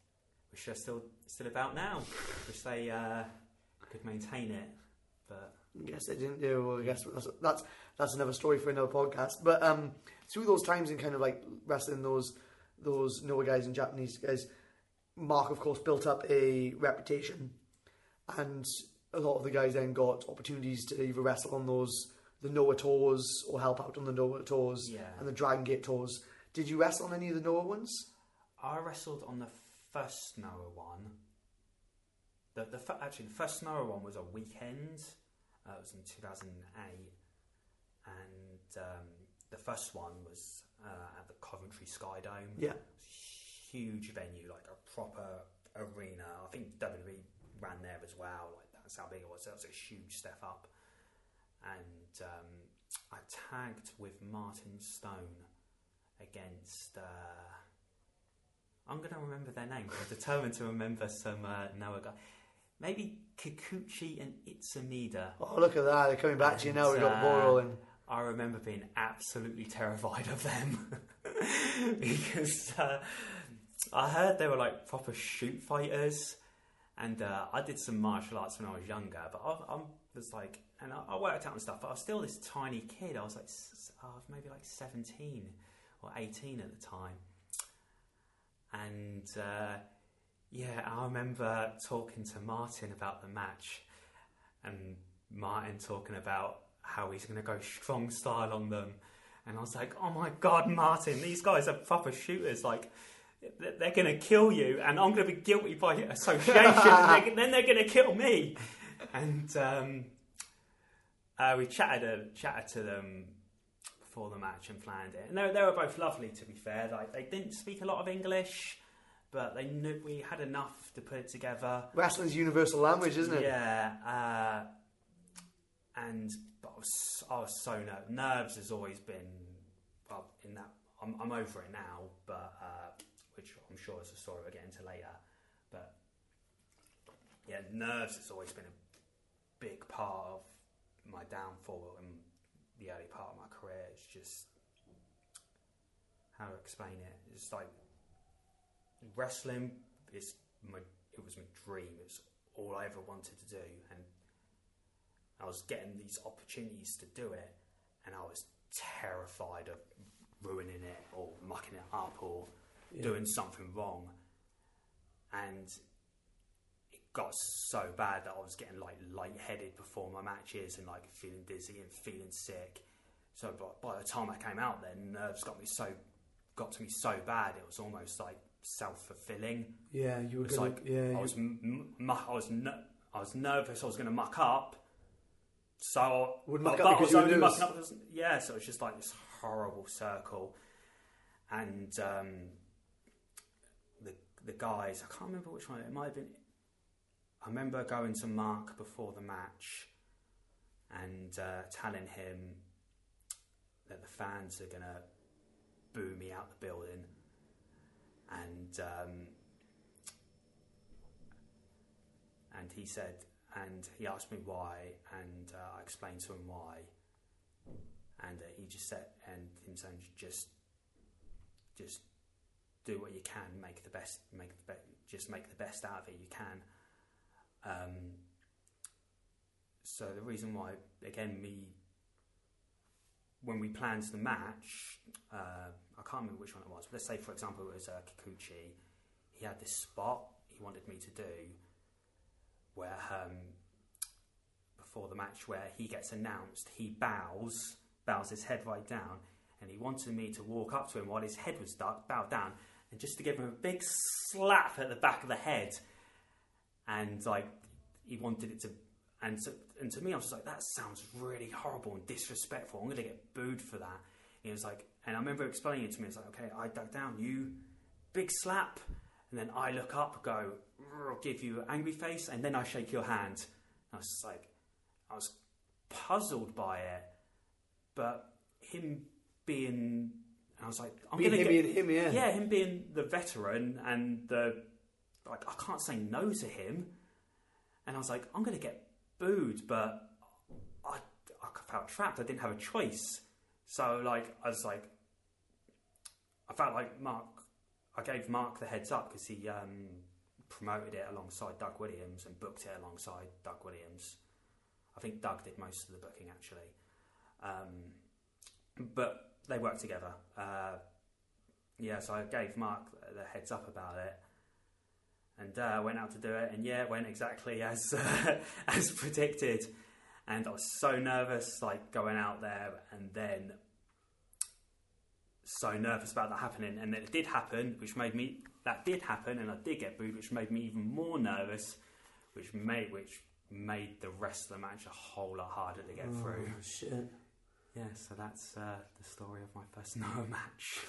wish they're still still about now. wish they uh, could maintain it, but I guess they didn't do. Well, I guess that's, that's that's another story for another podcast. But um, through those times and kind of like wrestling those those Noah guys and Japanese guys, Mark of course built up a reputation, and a lot of the guys then got opportunities to either wrestle on those the Noah tours or help out on the Noah tours yeah. and the Dragon Gate tours. Did you wrestle on any of the Noah ones? I wrestled on the first Noah one. The, the actually the first Noah one was a weekend. Uh, it was in two thousand eight, and um, the first one was uh, at the Coventry Sky Dome. Yeah. huge venue, like a proper arena. I think WWE ran there as well. Like that's how big it was. So that was a huge step up. And um, I tagged with Martin Stone against. Uh, I'm going to remember their names. I'm determined to remember some uh, Noah guy. Maybe Kikuchi and Itsamida. Oh, look at that! They're coming back to you now. We've got ball Uh, rolling. I remember being absolutely terrified of them because uh, I heard they were like proper shoot fighters, and uh, I did some martial arts when I was younger. But I, I was like, and I, I worked out and stuff. But I was still this tiny kid. I was like, I was maybe like seventeen or eighteen at the time, and uh, yeah, I remember talking to Martin about the match, and Martin talking about how he's going to go strong style on them. And I was like, oh my God, Martin, these guys are proper shooters. Like, they're going to kill you, and I'm going to be guilty by association, and they're, then they're going to kill me. And um, uh, we chatted, uh, chatted to them before the match and planned it. And they, they were both lovely, to be fair. Like, they didn't speak a lot of English, but they knew we had enough to put it together. Wrestling's universal language, isn't it? Yeah, uh, and but I was, I was so nervous. Nerves has always been well in that. I'm, I'm over it now, but uh, which I'm sure is a story we'll get into later. But yeah, nerves has always been a big part of my downfall in the early part of my career. It's just how to explain it. It's like wrestling is my it was my dream. It was all I ever wanted to do, and I was getting these opportunities to do it, and I was terrified of ruining it or mucking it up or Yeah. doing something wrong. And got so bad that I was getting like lightheaded before my matches and like feeling dizzy and feeling sick. So by, by the time I came out there, nerves got me so got to me so bad it was almost like self fulfilling. Yeah, you were gonna, like yeah, I was m- m- I was n- I was nervous I was going to muck up. So Would muck up I was you only mucking up because, yeah, so it was just like this horrible circle. And um, the the guys, I can't remember which one. It might have been. I remember going to Mark before the match and uh, telling him that the fans are gonna boo me out the building, and um, and he said, and he asked me why, and uh, I explained to him why, and uh, he just said, and him saying, just, just do what you can, make the best, make the be- just make the best out of it you can. Um, so the reason why, again, me when we planned the match, uh, I can't remember which one it was. But let's say, for example, it was uh, Kikuchi. He had this spot he wanted me to do where um, before the match, where he gets announced, he bows, bows his head right down, and he wanted me to walk up to him while his head was ducked, bowed down, and just to give him a big slap at the back of the head, and like he wanted it to. And to, and to me, I was just like, that sounds really horrible and disrespectful. I'm going to get booed for that. He was like, and I remember explaining it to me. It's like, okay, I duck down, you big slap, and then I look up, go, give you an angry face, and then I shake your hand. I was just like, I was puzzled by it, but him being, I was like, I'm being going to him, get, him, yeah. yeah, him being the veteran and the like, I can't say no to him. And I was like, I'm going to get booed, but I, I felt trapped. I didn't have a choice. So like, I was like, I felt like Mark. I gave Mark the heads up because he um, promoted it alongside Doug Williams and booked it alongside Doug Williams. I think Doug did most of the booking actually, um, but they worked together. Uh, yeah, so I gave Mark the heads up about it, and uh, went out to do it, and yeah, it went exactly as uh, as predicted. And I was so nervous, like going out there, and then so nervous about that happening, and then it did happen, which made me that did happen, and I did get booed, which made me even more nervous, which made which made the rest of the match a whole lot harder to get through. Oh, shit. Yeah, so that's uh, the story of my first Noah match.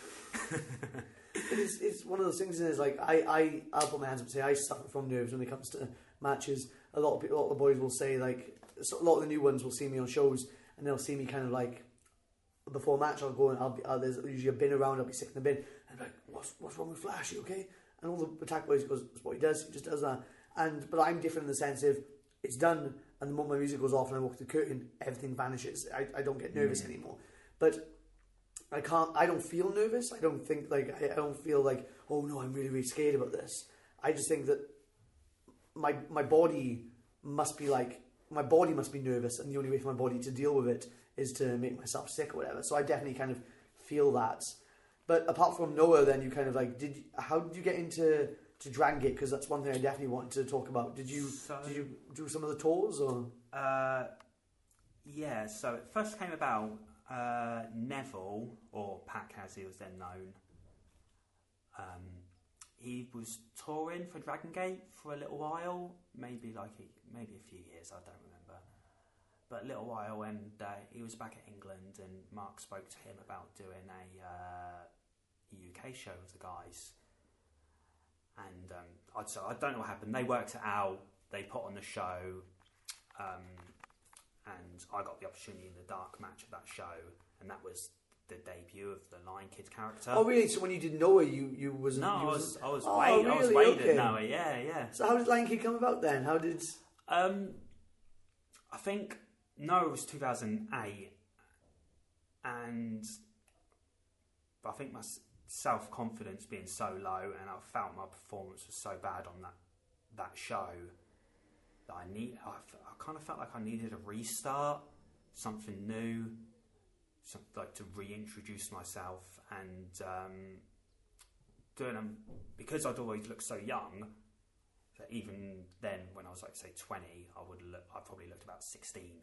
It's, it's one of those things. Is like I, I, I'll put my hands up and say I suffer from nerves when it comes to matches. A lot of people, a lot of the boys will say like so a lot of the new ones will see me on shows and they'll see me kind of like before a match, I'll go and I'll be uh, there's usually a bin around. I'll be sitting in the bin and like, what's what's wrong with Flash? You okay? And all the attack boys goes, that's what he does. He just does that. And but I'm different in the sense of it's done, and the moment my music goes off and I walk the curtain, everything vanishes. I, I don't get nervous anymore. But I can't. I don't feel nervous. I don't think like I, I don't feel like oh no, I'm really really scared about this. I just think that my my body must be like my body must be nervous, and the only way for my body to deal with it is to make myself sick or whatever. So I definitely kind of feel that. But apart from Noah, then you kind of like did. How did you get into to Dragon Gate? Because that's one thing I definitely wanted to talk about. Did you So- did you do some of the tours or? Uh, yeah, so it first came about uh, Neville, or PAC as he was then known. Um, he was touring for Dragon Gate for a little while, maybe like a, maybe a few years, I don't remember, but a little while. And uh, he was back at England, and Mark spoke to him about doing a uh, UK show with the guys. And um, I'd so I don't know what happened. They worked it out. They put on the show. Um, and I got the opportunity in the dark match of that show, and that was the debut of the Lion Kid character. Oh really? So when you did Noah, you you wasn't. no, I you was wasn't- I was Oh, Wade, I was waiting. Okay. Noah, yeah, yeah. So how did Lion King come about then? How did? Um, I think no, it was two thousand eight, and I think my self confidence being so low, and I felt my performance was so bad on that that show that I need. I, I kind of felt like I needed a restart, something new, some, like to reintroduce myself, and um, doing them because I'd always looked so young. That even then, when I was like say twenty, I would look. I probably looked about sixteen.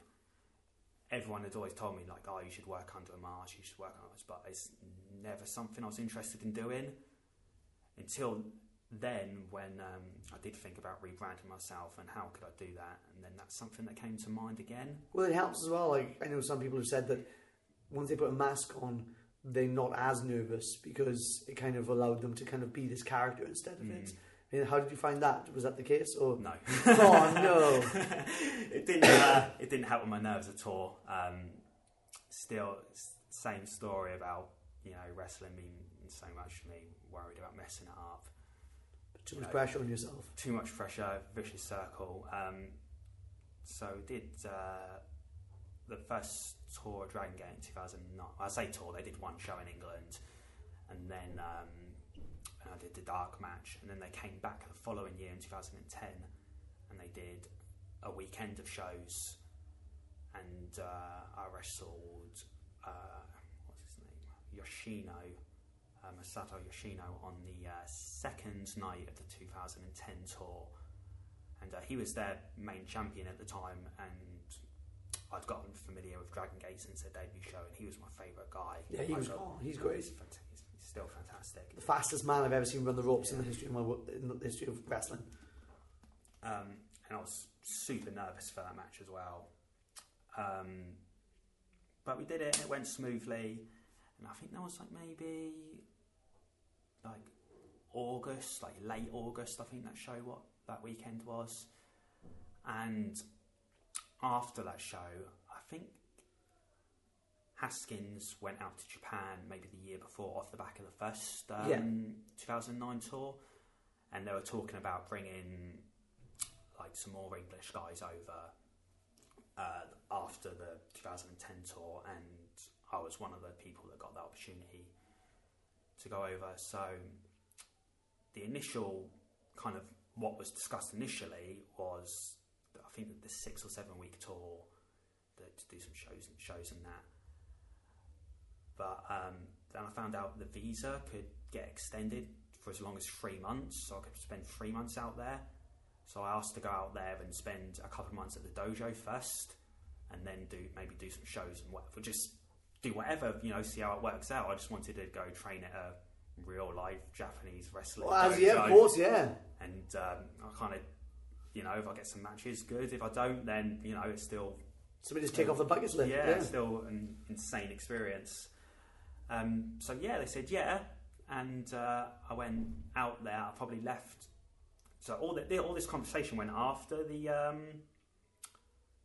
Everyone had always told me like, "Oh, you should work under a mask. You should work under this," but it's never something I was interested in doing until then when um, I did think about rebranding myself and how could I do that, and then that's something that came to mind again. Well, it helps as well. Like I know some people have said that once they put a mask on, they're not as nervous because it kind of allowed them to kind of be this character instead of it. I mean, how did you find that? Was that the case? Or No, oh no, it didn't. Uh, it didn't help with my nerves at all. Um, still, same story about you know wrestling mean so much to me. Worried about messing it up. Too much pressure on yourself. too much pressure, vicious circle. Um, so did uh, the first tour of Dragon Gate in 2009. I say tour, they did one show in England, and then um, and I did the dark match, and then they came back the following year in 2010, and they did a weekend of shows, and uh, I wrestled uh, what's his name Yoshino. Uh, Masato Yoshino on the uh, second night of the 2010 tour, and uh, he was their main champion at the time. And I'd gotten familiar with Dragon Gate since their debut show, and he was my favourite guy. Yeah, he I was. Oh, he's great. He's, he's, still fantastic. The fastest man I've ever seen run the ropes in the history of my in the history of wrestling. Um, and I was super nervous for that match as well. Um, but we did it, and it went smoothly. And I think that was like maybe like August, like late August. I think that show what that weekend was. And after that show, I think Haskins went out to Japan maybe the year before off the back of the first um, Yeah. 2009 tour, and they were talking about bringing like some more English guys over uh, after the 2010 tour, and I was one of the people that got that opportunity to go over. So the initial kind of what was discussed initially was I think the six or seven week tour that to do some shows and shows and that. But um, then I found out the visa could get extended for as long as three months, so I could spend three months out there. So I asked to go out there and spend a couple of months at the dojo first, and then do maybe do some shows and whatever. Just do whatever you know, see how it works out. I just wanted to go train at a real life Japanese wrestling Well, as, yeah, of course, yeah. and um, I kind of, you know, if I get some matches, good. If I don't, then you know, it's still So we just take off the bucket list. yeah, Yeah. it's still an insane experience. Um, so yeah, they said yeah, and uh, I went out there. I probably left. So all the, all this conversation went after the um,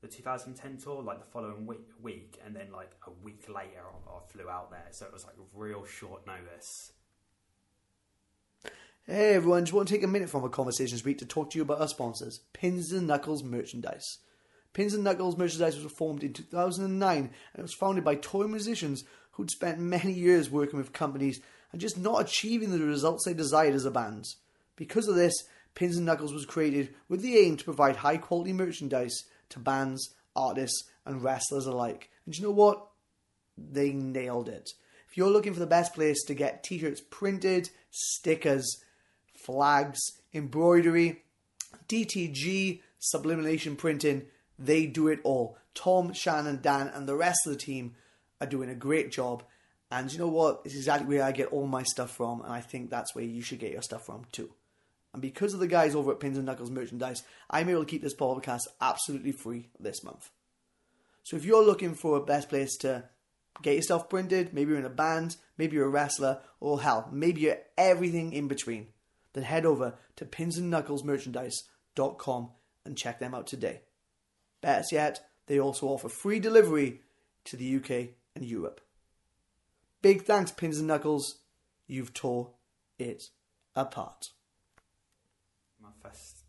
the 2010 tour like the following week, week and then like a week later I, I flew out there. So it was like real short notice. Hey everyone, just want to take a minute from our conversations week to talk to you about our sponsors, Pins and Knuckles Merchandise. Pins and Knuckles Merchandise was formed in 2009 and it was founded by toy musicians who'd spent many years working with companies and just not achieving the results they desired as a band. Because of this, Pins and Knuckles was created with the aim to provide high quality merchandise to bands, artists, and wrestlers alike. And you know what? They nailed it. If you're looking for the best place to get t shirts printed, stickers, flags, embroidery, DTG, sublimation printing, they do it all. Tom, Shannon, Dan, and the rest of the team are doing a great job. And you know what? It's exactly where I get all my stuff from, and I think that's where you should get your stuff from too. And because of the guys over at Pins and Knuckles Merchandise, I'm able to keep this podcast absolutely free this month. So if you're looking for a best place to get yourself printed, maybe you're in a band, maybe you're a wrestler, or hell, maybe you're everything in between, then head over to pinsandknucklesmerchandise.com and check them out today. Best yet, they also offer free delivery to the UK and Europe. Big thanks, Pins and Knuckles. You've tore it apart. First,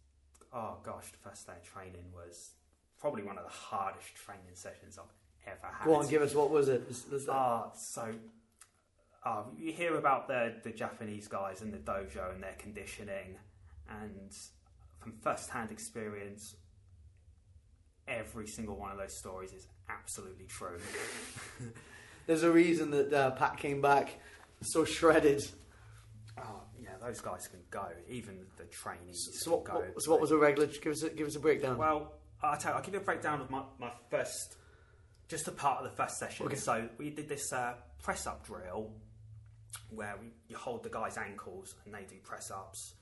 oh gosh, the first day of training was probably one of the hardest training sessions I've ever had. Go on, give us what was it? Was- was that- Ah, so uh, you hear about the the Japanese guys in the dojo and their conditioning, and from first-hand experience, every single one of those stories is absolutely true. There's a reason that uh, PAC came back so shredded. Those guys can go. Even the trainees So what, can go. what, so what was a regular? Give us a, give us a breakdown. Well, I'll tell you, I'll give you a breakdown of my, my first, just a part of the first session. Okay. So we did this uh, press up drill where we, you hold the guy's ankles and they do press ups.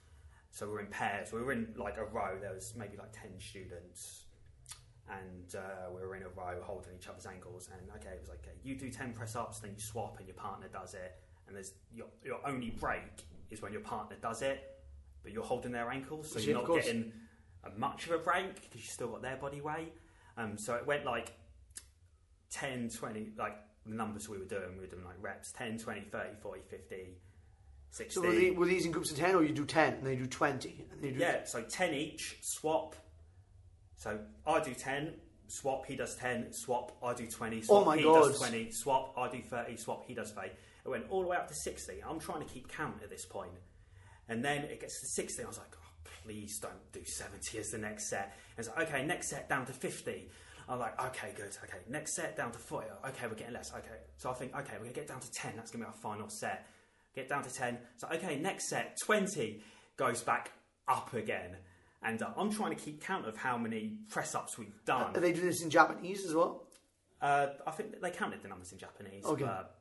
So we're in pairs. We were in like a row. There was maybe like 10 students. And uh, we were in a row holding each other's ankles. And okay, it was like, okay, you do 10 press ups, then you swap and your partner does it. And there's your, your only break is when your partner does it, but you're holding their ankles. So Yeah, you're of not course. getting a much of a break because you still got their body weight. Um, so it went like 10, 20, like the numbers we were doing, we were doing like reps 10, 20, 30, 40, 50, 60. so were, the, were these in groups of ten, or you do ten and they do twenty? And they do yeah, so 10 each, swap. So I do 10, swap, he does 10, swap, I do 20, swap, Oh my he God. does 20, swap, I do 30, swap, he does 30. It went all the way up to 60. I'm trying to keep count at this point. And then it gets to 60. I was like, oh, please don't do 70 as the next set. And it's like, okay, next set down to 50. I'm like, okay, good. Okay, next set down to 40. Okay, we're getting less. Okay. So I think, okay, we're going to get down to 10. That's going to be our final set. Get down to 10. So, okay, next set, 20 goes back up again. And uh, I'm trying to keep count of how many press ups we've done. Are they doing this in Japanese as well? Uh, I think they counted the numbers in Japanese. Okay. But,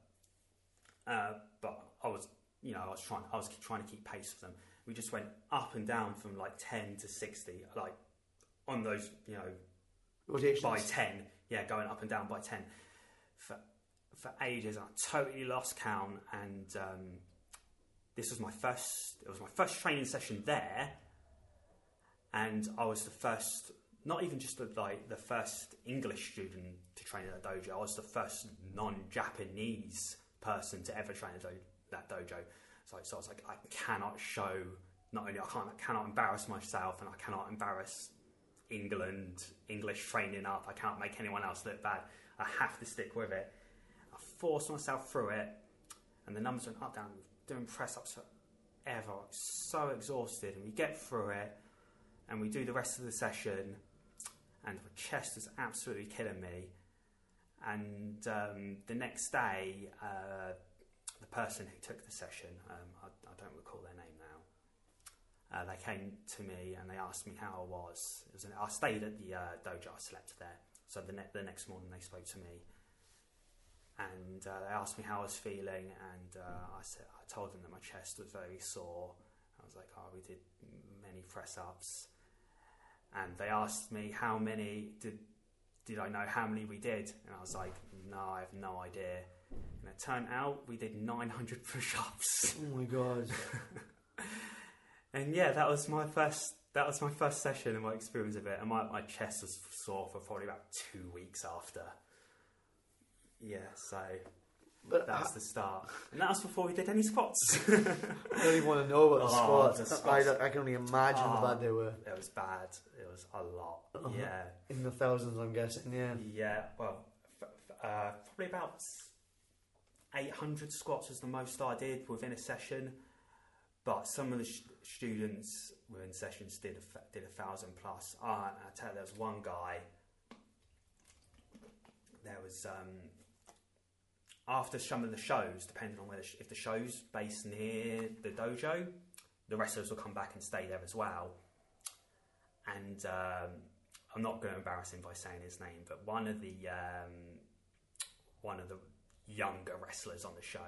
uh, but I was, you know, I was trying, I was trying to keep pace with them. We just went up and down from like ten to sixty, like on those, you know, Rotations. by ten. Yeah, going up and down by ten for for ages. I totally lost count, and um, this was my first. It was my first training session there, and I was the first. Not even just the, like the first English student to train at that dojo. I was the first non-Japanese person to ever train do- that dojo. So, so I was like, I cannot show. Not only I can't, I cannot embarrass myself, and I cannot embarrass England, English training up. I can't make anyone else look bad. I have to stick with it. I forced myself through it, and the numbers went up, down, doing press ups was so exhausted, and we get through it, and we do the rest of the session, and my chest is absolutely killing me. And um, the next day, uh, the person who took the session, um, I, I don't recall their name now, uh, they came to me and they asked me how I was. Was an, I stayed at the uh, dojo, I slept there. So the, ne- the next morning they spoke to me and uh, they asked me how I was feeling, and uh, I said I told them that my chest was very sore. I was like, "Oh, we did many press ups," and they asked me how many did did I know how many we did, and I was like, "No, I have no idea." And it turned out we did 900 push ups. Oh my god. and yeah, that was my first. That was my first session and my experience of it, and my, my chest was sore for probably about two weeks after. Yeah, so But that was the start, and that was before we did any squats. I don't even want to know about the Oh, squats. the I, squats. I can only imagine how Oh. bad they were. it was bad. It was a lot. Uh-huh. Yeah, In the thousands, I'm guessing, yeah. yeah. Well, f- f- uh, probably about eight hundred squats was the most I did within a session. But some of the sh- students within sessions did a did a thousand plus. And I tell you, there was one guy. There was um, after some of the shows, depending on whether sh- if the show's based near the dojo, the wrestlers will come back and stay there as well. And um, I'm not going to embarrass him by saying his name, but one of the um, one of the younger wrestlers on the show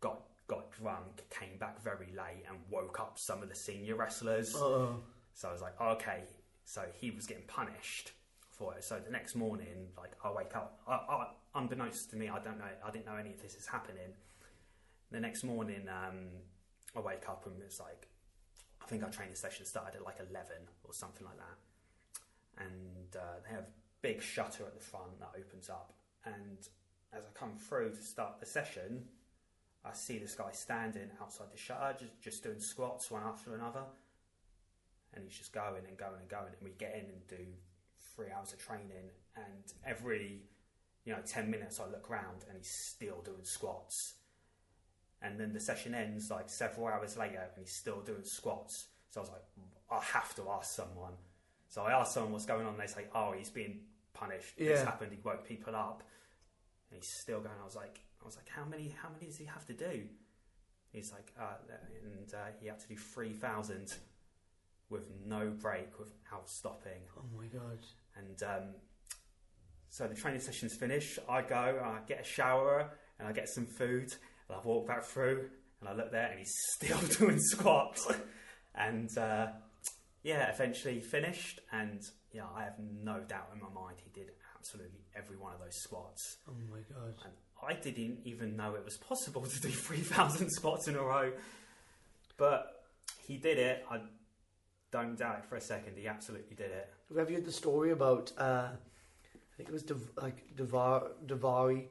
got got drunk, came back very late, and woke up some of the senior wrestlers. Uh-oh. So I was like, okay. So he was getting punished for it. So the next morning, like I wake up, I, I, unbeknownst to me, I don't know, I didn't know any of this is happening. The next morning, um, I wake up and it's like, I think our training session started at like eleven or something like that, and uh, they have a big shutter at the front that opens up. And as I come through to start the session, I see this guy standing outside the shutter, just, just doing squats one after another and he's just going and going and going and we get in and do three hours of training and every you know 10 minutes i look around and he's still doing squats. And then the session ends like several hours later and he's still doing squats. So i was like i have to ask someone. So i asked someone what's going on they say oh he's being punished. This happened he woke people up. And he's still going i was like i was like how many how many does he have to do? He's like uh, and uh, he had to do 3000 with no break, without stopping. Oh my god. And um, so the training session's finished. I go, I get a shower, and I get some food, and I walk back through, and I look there, and he's still doing squats. and uh, yeah, eventually finished, and yeah, I have no doubt in my mind he did absolutely every one of those squats. Oh my god. And I didn't even know it was possible to do 3,000 squats in a row. But he did it. I don't doubt it for a second. He absolutely did it. Have you heard the story about, uh, think it was Dav- like Davari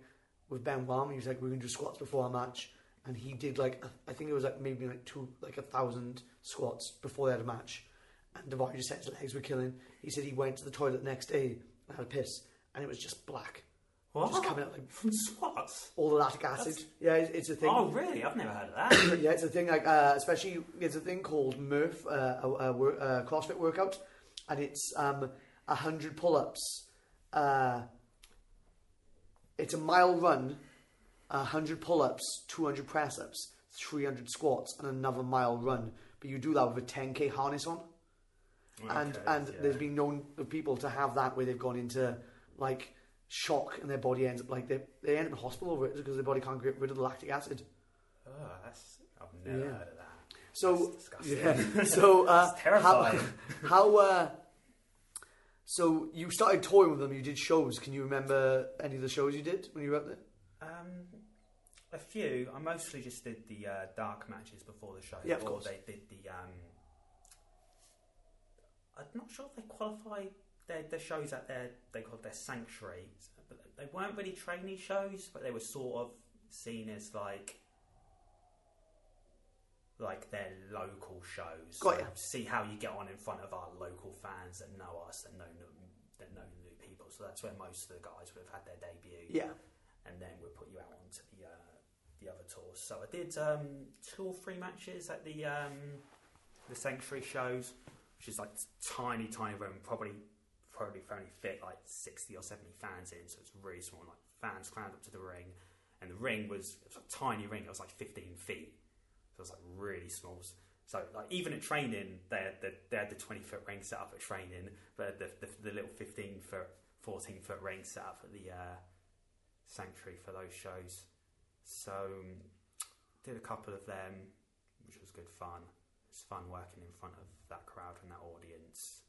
with Ben Wam? He was like, we're going to do squats before our match. And he did like, I think it was like maybe like two, like a thousand squats before they had a match. And Davari just said his legs were killing. He said he went to the toilet the next day and had a piss. And it was just black. What? Just coming out like From squats? all the lactic acid. Yeah, it's, it's a thing. Oh, really? I've never heard of that. yeah, it's a thing like uh, especially it's a thing called Murph, uh, a, a, a CrossFit workout, and it's um a hundred pull-ups. Uh, it's a mile run, hundred pull-ups, two hundred press-ups, three hundred squats, and another mile run. But you do that with a ten k harness on, and Okay, and yeah. there's been known of people to have that where they've gone into like shock and their body ends up like they they end up in hospital over it because their body can't get rid of the lactic acid. Oh, that's, I've never Yeah. heard of that. So That's disgusting. yeah. So uh. How, how uh, so you started touring with them. You did shows. Can you remember any of the shows you did when you were up there? Um, a few. I mostly just did the uh, dark matches before the show. Yeah, of course. they did the. Um, I'm not sure if they qualified their, their shows at their they called their sanctuary, but they weren't really trainee shows, but they were sort of seen as like like their local shows. Got So. See how you get on in front of our local fans that know us, that know that know new people. So that's where most of the guys would have had their debut Yeah. and then we'll put you out onto the uh, the other tours. So I did um, two or three matches at the um, the Sanctuary shows, which is like tiny, tiny room, probably probably only fit like sixty or seventy fans in, so it's really small. Like fans crammed up to the ring, and the ring was, it was a tiny ring. It was like fifteen feet, so it was like really small. So like even at training, they had the, they had the twenty foot ring set up at training, but the the, the little fifteen foot, fourteen foot ring set up at the uh, sanctuary for those shows. So did a couple of them, which was good fun. It's fun working in front of that crowd and that audience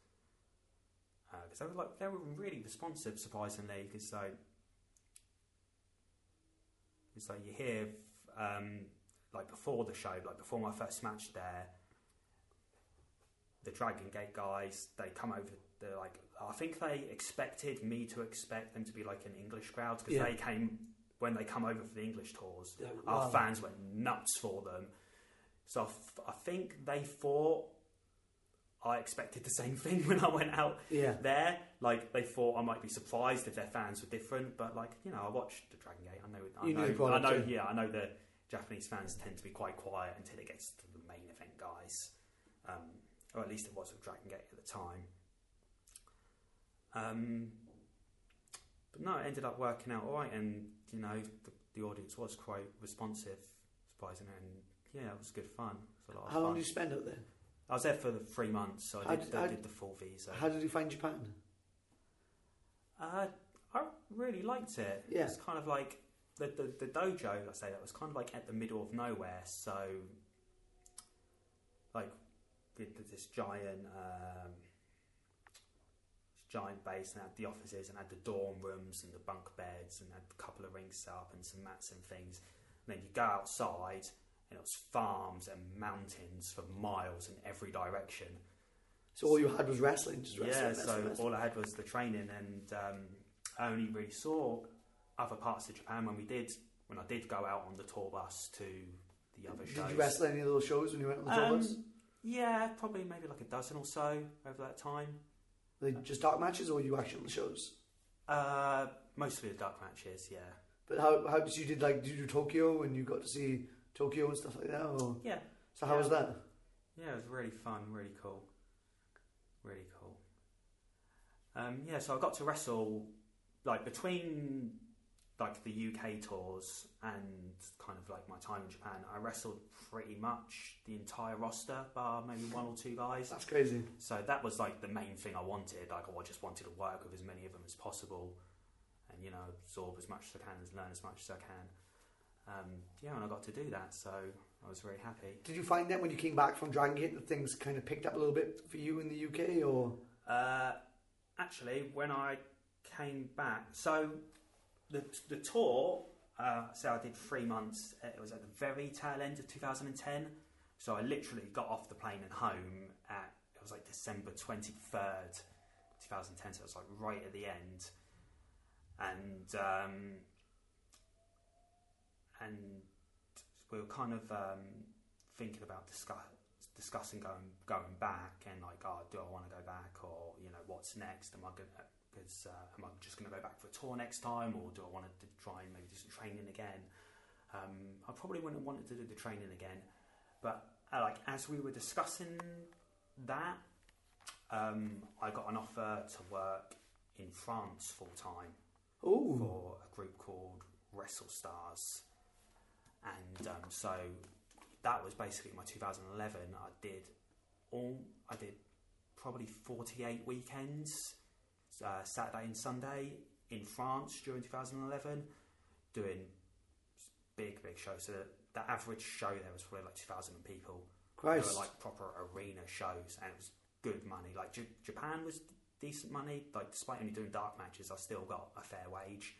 because they were like they were really responsive, surprisingly. Because like it's like you hear um, like before the show, like before my first match there, the Dragon Gate guys, they come over. They're like, I think they expected me to expect them to be like an English crowd because Yeah. they came when they come over for the English tours. Yeah, Our wow. fans went nuts for them. So I, f- I think they thought I expected the same thing when I went out Yeah. there. Like they thought I might be surprised if their fans were different, but like you know, I watched the Dragon Gate. I know, I You know, I know. yeah. Yeah, I know the Japanese fans tend to be quite quiet until it gets to the main event guys, um, or at least it was with Dragon Gate at the time. Um, but no, it ended up working out all right, and you know, the, the audience was quite responsive, surprisingly, and yeah, it was good fun. Was a lot of How long did you spend out there? I was there for the three months, so I did- did, I did the full visa. How did you find Japan? Uh, I really liked it. Yeah. It's kind of like the, the, the dojo, I say that, was kind of like at the middle of nowhere. So, like, with this giant, um, this giant base and had the offices and had the dorm rooms and the bunk beds and had a couple of rings set up and some mats and things. And then you go outside and it was farms and mountains for miles in every direction. So all you had was wrestling, just wrestling. Yeah, wrestling, so wrestling. all I had was the training, and um, I only really saw other parts of Japan when we did when I did go out on the tour bus to the other shows. Did you wrestle any of those shows when you went on the tour Um, bus? Yeah, probably maybe like a dozen or so over that time. Were they just dark matches, or were you actually on the shows? Uh, mostly the dark matches, yeah. But how how did you did like did you do Tokyo and you got to see Tokyo and stuff like that? Or Yeah, so how Yeah. was that? yeah, it was really fun, really cool, really cool. Um, yeah, so I got to wrestle like between like the UK tours and kind of like my time in Japan. I wrestled pretty much the entire roster, bar maybe one or two guys. That's crazy. So that was like the main thing I wanted. Like I just wanted to work with as many of them as possible, and you know absorb as much as I can, and learn as much as I can. Um, yeah, and I got to do that, so I was very happy. Did you find that when you came back from Dragon Gate that things kind of picked up a little bit for you in the UK, or Uh, actually, when I came back, so the the tour. Uh, so I did three months. It was at the very tail end of 2010. So I literally got off the plane and home at it was like December 23rd, 2010. So it was like right at the end, and um, and we were kind of um, thinking about discuss, discussing going going back and like, oh, do I want to go back or you know what's next? Am I to because uh, am I just going to go back for a tour next time or do I want to try and maybe do some training again? Um, I probably wouldn't have wanted to do the training again, but uh, like as we were discussing that, um, I got an offer to work in France full time for a group called Wrestle Stars, and um, so that was basically my 2011. I did all I did probably 48 weekends, uh, Saturday and Sunday in France during 2011, doing big big shows. So the average show there was probably like 2,000 people. They Christ! were like proper arena shows, and it was good money. Like J- Japan was decent money. Like despite only doing dark matches, I still got a fair wage.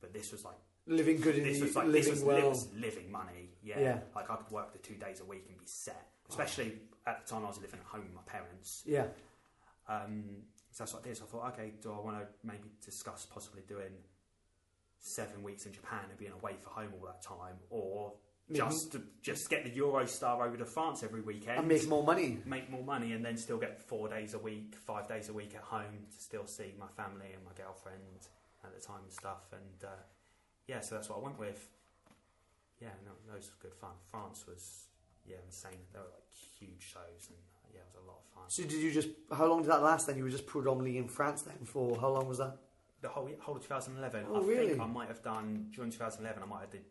But this was like living good in this the was like living this was, well. was living money. Yeah. Yeah. like I could work the two days a week and be set. Especially at the time I was living at home with my parents. Yeah, Um, so that's what I did. So I thought, okay, do I want to maybe discuss possibly doing seven weeks in Japan and being away for home all that time, or Maybe- just to, just get the Eurostar over to France every weekend and make more money. make more money and then still get four days a week, five days a week at home to still see my family and my girlfriend at the time and stuff. And uh, yeah, so that's what I went with. Yeah, no, those were good fun. France was yeah insane. There were like huge shows and yeah, it was a lot of fun. So did you just? How long did that last? Then you were just predominantly in France then for how long was that? The whole whole of 2011. Oh, I really? think I might have done during 2011. I might have did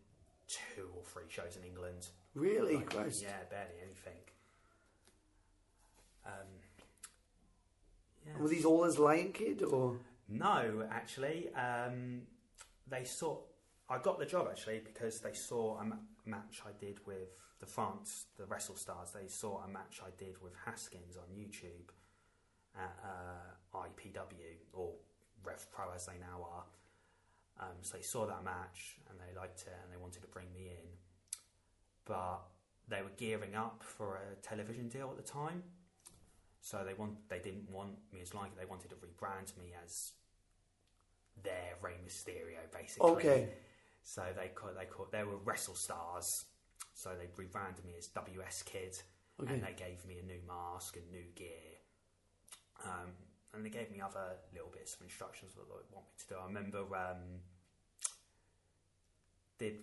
two or three shows in England. Really, Like, Christ! Yeah, barely anything. Um, yeah. Were these all as Lion Kid or? No, actually, um, they saw. I got the job actually because they saw ma- match I did with the France, the Wrestle Stars. They saw a match I did with Haskins on YouTube at uh, IPW or Rev Pro as they now are. Um, so they saw that match and they liked it and they wanted to bring me in, but they were gearing up for a television deal at the time. So they want they didn't want me as like they wanted to rebrand me as their Rey Mysterio, basically. Okay. So they call they call they were Wrestle Stars. So they rebranded me as WS Kid, Okay. and they gave me a new mask and new gear. Um, and they gave me other little bits of instructions what they want me to do. I remember um, did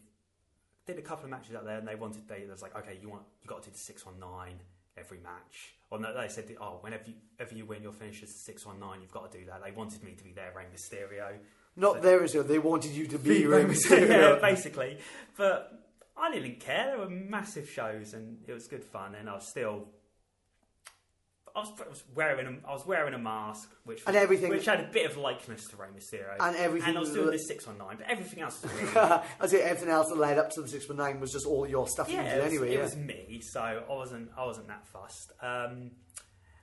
did a couple of matches out there, and they wanted they was like, okay, you want you got to do the six one nine every match. Or no, they said, oh, whenever you, ever you win your finish as six one nine, you've got to do that. They wanted me to be their Rey Mysterio. Not there is They wanted you to be Rey yeah, basically. But I didn't care. There were massive shows, and it was good fun. And I was still, I was, I was wearing, a, I was wearing a mask, which And everything- which had a bit of likeness to Rey Mysterio, And everything And I was doing this six one nine, but everything else was really. I say everything else that led up to the six one nine was just all your stuff you yeah, did it was, anyway. it yeah. was me, so I wasn't, I wasn't that fussed. Um,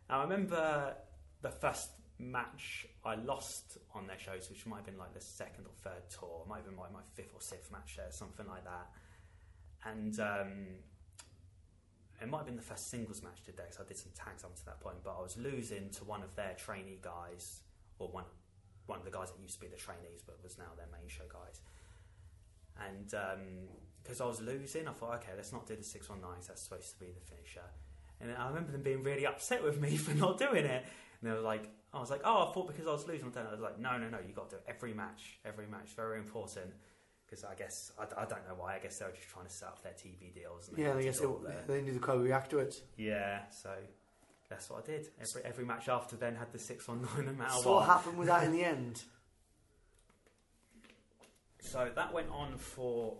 I remember the first match I lost on their shows, which might have been like the second or third tour, might have been like my fifth or sixth match there, something like that. And um, it might have been the first singles match today, because I did some tags up to that point. But I was losing to one of their trainee guys, or one one of the guys that used to be the trainees, but was now their main show guys. And because I was losing, I thought, okay, let's not do the six one nines. That's supposed to be the finisher. And I remember them being really upset with me for not doing it. And they were like, I was like, oh, I thought because I was losing, I'm doing it. I was like, no, no, no, you got to do it every match, every match, very important. Because I guess I, I don't know why. I guess they were just trying to set up their TV deals. And they Yeah, I guess they, they knew the crowd react to it. Yeah, so that's what I did. Every every match after then had the six on nine no matter So what. what happened with that in the end? So that went on for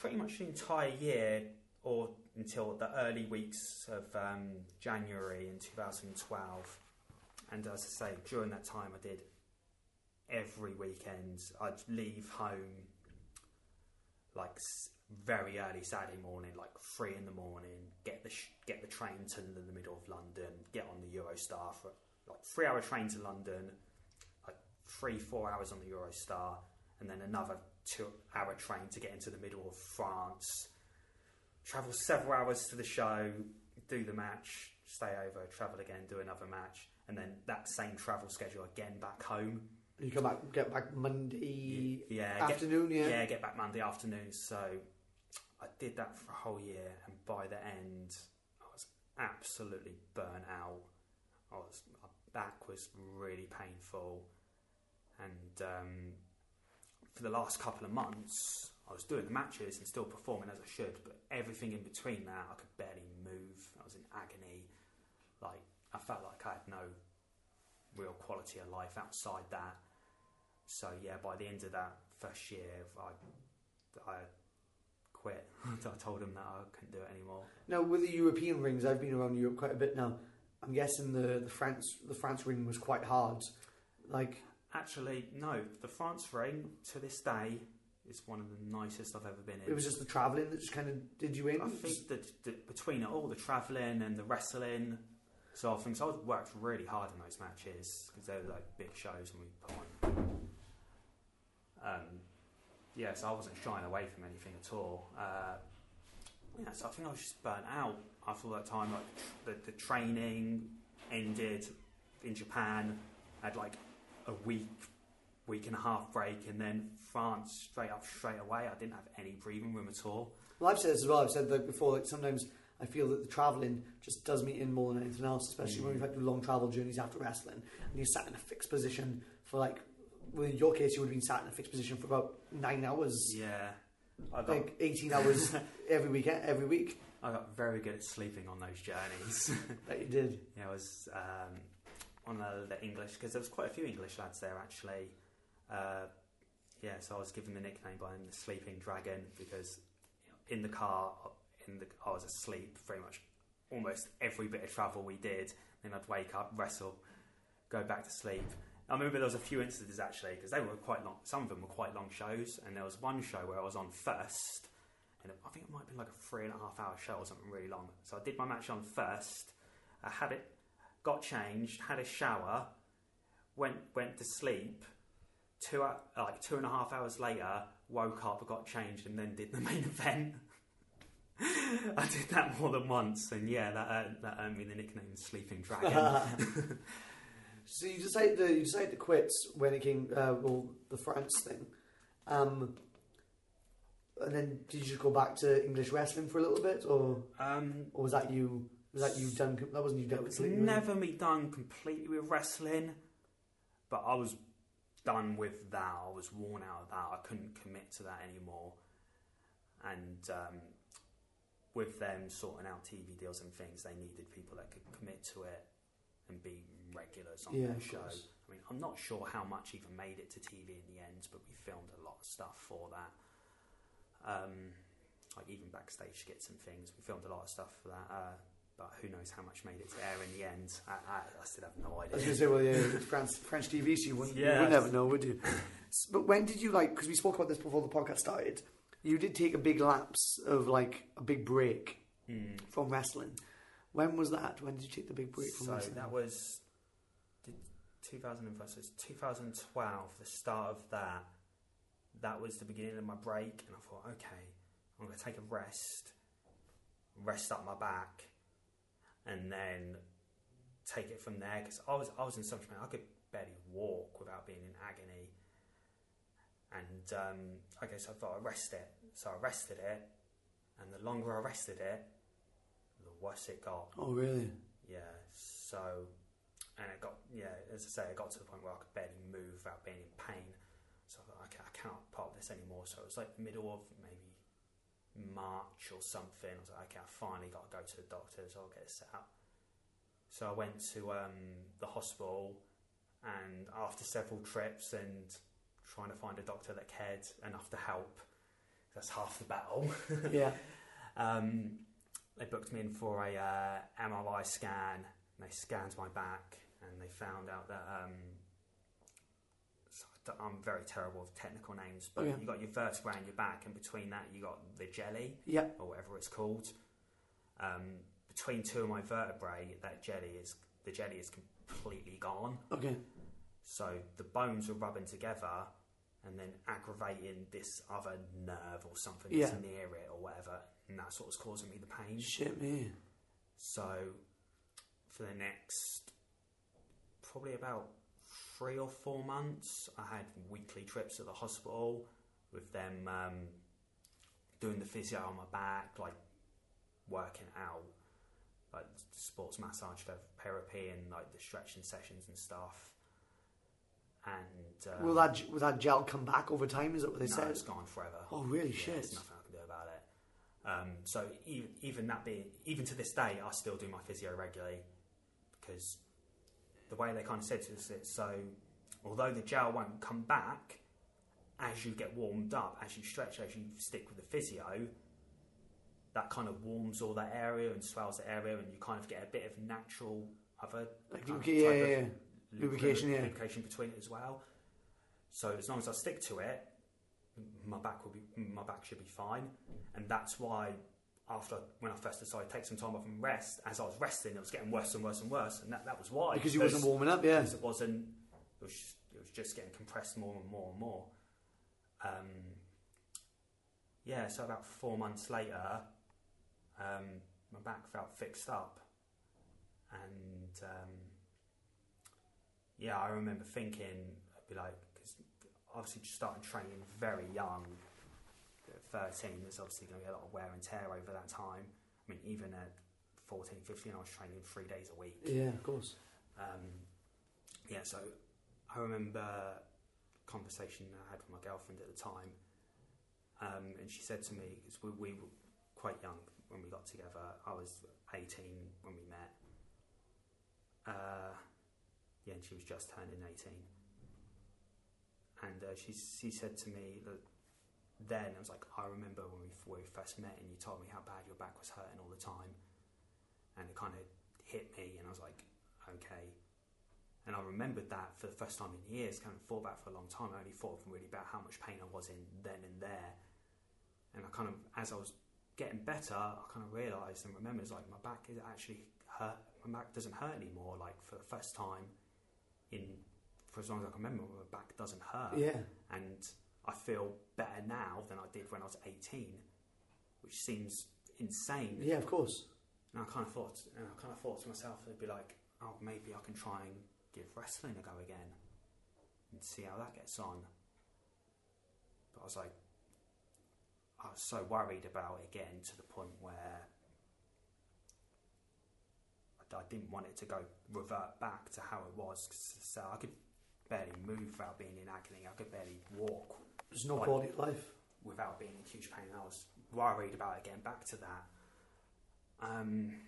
pretty much the entire year, or until the early weeks of um, January in 2012. And as I say, during that time, I did every weekend. I'd leave home like very early Saturday morning, like three in the morning. Get the sh- get the train to the middle of London. Get on the Eurostar for like three hour train to London, like three four hours on the Eurostar, and then another two hour train to get into the middle of France. Travel several hours to the show, do the match, stay over, travel again, do another match, and then that same travel schedule again back home. You come back, get back Monday Yeah, get, afternoon. Yeah. yeah, get back Monday afternoon. So I did that for a whole year, and by the end, I was absolutely burnt out. I was my back was really painful, and um, for the last couple of months, I was doing the matches and still performing as I should, but everything in between that, I could barely move. I was in agony. Like I felt like I had no real quality of life outside that. So yeah, by the end of that first year, I I quit. I told him that I couldn't do it anymore. Now with the European rings, I've been around Europe quite a bit now. I'm guessing the, the France the France ring was quite hard. Like Actually, no. The France ring to this day is one of the nicest I've ever been in. it was just the travelling that just kind of did you in. I think that, that between it all, the travelling and the wrestling sort of things, I worked really hard in those matches because they were like big shows and we put on. Um, yeah, so I wasn't shying away from anything at all. Uh, yeah, so I think I was just burnt out after all that time. Like the, the training ended in Japan. I had like a week, week and a half break, and then France straight up, straight away. I didn't have any breathing room at all. Well, I've said this as well. I've said that before. Like sometimes I feel that the travelling just does me in more than anything else, especially when Mm. we've had long travel journeys after wrestling, and you're sat in a fixed position for like. Well, in your case, you would have been sat in a fixed position for about nine hours, Yeah, I got like eighteen hours every weekend, every week. I got very good at sleeping on those journeys. That you did. yeah, I was um, on the, the English because there was quite a few English lads there actually. Uh, yeah, so I was given the nickname by him, the Sleeping Dragon, because in the car, in the I was asleep pretty much almost every bit of travel we did. Then I'd wake up, wrestle, go back to sleep. I remember there was a few instances actually because they were quite long. Some of them were quite long shows, and there was one show where I was on first, and I think it might have been like a three and a half hour show or something really long. So I did my match on first. I had it, got changed, had a shower, went went to sleep. Two hou- like two and a half hours later, woke up, got changed, and then did the main event. I did that more than once, and yeah, that uh, that earned me the nickname Sleeping Dragon. so you decided to you decided to quit when it came uh, well the France thing, um, and then did you just go back to English wrestling for a little bit, or um, or was that you was that you done that wasn't you done it was completely? never me done completely with wrestling, but I was done with that. I was worn out of that. I couldn't commit to that anymore, and um, with them sorting out TV deals and things, they needed people that could commit to it and be regulars on Yeah, their show. course. I mean, I'm not sure how much even made it to TV in the end, but we filmed a lot of stuff for that. Um, like even backstage skits and things. We filmed a lot of stuff for that. Uh, but who knows how much made it to air in the end? I, I, I still have no idea. I was going to say, well, yeah, it's France, French TV, so you wouldn't, you would never know, would you? But when did you like? Because we spoke about this before the podcast started. You did take a big lapse of like a big break Mm. from wrestling. When was that? When did you take the big break from So wrestling? that was did 2005. So it's 2012. The start of that. That was the beginning of my break, and I thought, okay, I'm going to take a rest, rest up my back, and then take it from there. Because I was I was in such pain, I could barely walk without being in agony. And um, I guess I thought I rest it, so I rested it, and the longer I rested it, the worse it got. oh, really? Yeah, so, and it got, yeah, as I say, it got to the point where I could barely move without being in pain. So I thought, okay, I cannot part of this anymore. So it was like the middle of March or something. I was like, okay, I finally got to go to the doctor, so I'll get it set up. So I went to um, the hospital, and after several trips and trying to find a doctor that cared enough to help, that's half the battle. Yeah. Um, they booked me in for a uh, MRI scan. And they scanned my back, and they found out that um, so I don't- I'm very terrible with technical names, but yeah. you got your vertebrae in your back, and between that you got the jelly Yeah. or whatever it's called. Um, between two of my vertebrae, that jelly is the jelly is completely gone. Okay. So the bones were rubbing together and then aggravating this other nerve or something Yeah. that's near it or whatever, and that's what was causing me the pain. Shit, me. So for the next probably about three or four months, I had weekly trips to the hospital with them um, doing the physio on my back, like working out, like sports massage therapy and like the stretching sessions and stuff. And um, will that will that gel come back over time? Is that what they no, said? it's gone forever. Oh, really? Yeah, Shit. There's nothing I can do about it. Um, so even, even that being, even to this day, I still do my physio regularly because the way they kind of said to us, it so although the gel won't come back as you get warmed up, as you stretch, as you stick with the physio, that kind of warms all that area and swells the area, and you kind of get a bit of natural other Like, uh, yeah, type yeah, of yeah. lu- Lubrication, yeah. lubrication between it as well. So as long as I stick to it, my back will be my back should be fine, and that's why after when I first decided to take some time off and rest, as I was resting, it was getting worse and worse and worse, and that, that was why Because you wasn't warming up, yeah. because it wasn't it was just, it was just getting compressed more and more and more. Um, yeah, so about four months later, um, my back felt fixed up, and um, yeah, I remember thinking, I'd be like, because obviously just starting training very young, 13, there's obviously going to be a lot of wear and tear over that time. I mean, even at 14, 15, I was training three days a week. Yeah, of course. Um, yeah, so I remember a conversation I had with my girlfriend at the time, um, and she said to me, because we, we were quite young when we got together, I was 18 when we met. Uh, yeah, and she was just turning 18. And uh, she, she said to me that then, I was like, I remember when we, when we first met and you told me how bad your back was hurting all the time. And it kind of hit me, and I was like, okay. And I remembered that for the first time in years, kind of thought about it for a long time. I only thought really about how much pain I was in then and there. And I kind of, as I was getting better, I kind of realised and remembered, like my back is actually hurt. My back doesn't hurt anymore. Like for the first time in, for as long as I can remember, my back doesn't hurt Yeah. and I feel better now than I did when I was 18, which seems insane. Yeah, of course. And I kind of thought, and I kind of thought to myself, it'd be like, oh, maybe I can try and give wrestling a go again and see how that gets on. But I was like, I was so worried about it getting to the point where I, I didn't want it to go revert back to how it was. so I could barely move without being in agony. I could barely walk There's no Like- quality of life. without being in huge pain. I was worried about it getting back to that. Um,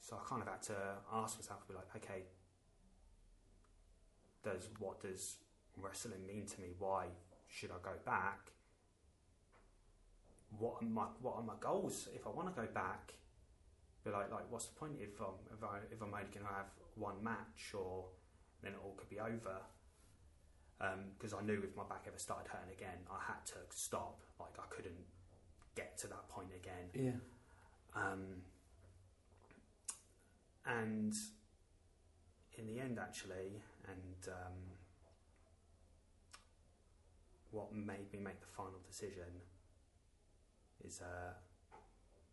so I kind of had to ask myself, be like, okay, does what does wrestling mean to me? Why should I go back? What are my what are my goals if I want to go back? Be like, like, what's the point if I'm if, I, if I'm only going to have one match or then it all could be over? Because I knew if my back ever started hurting again, I had to stop. Like I couldn't get to that point again. Yeah. Um, and in the end, actually, and um, what made me make the final decision is uh,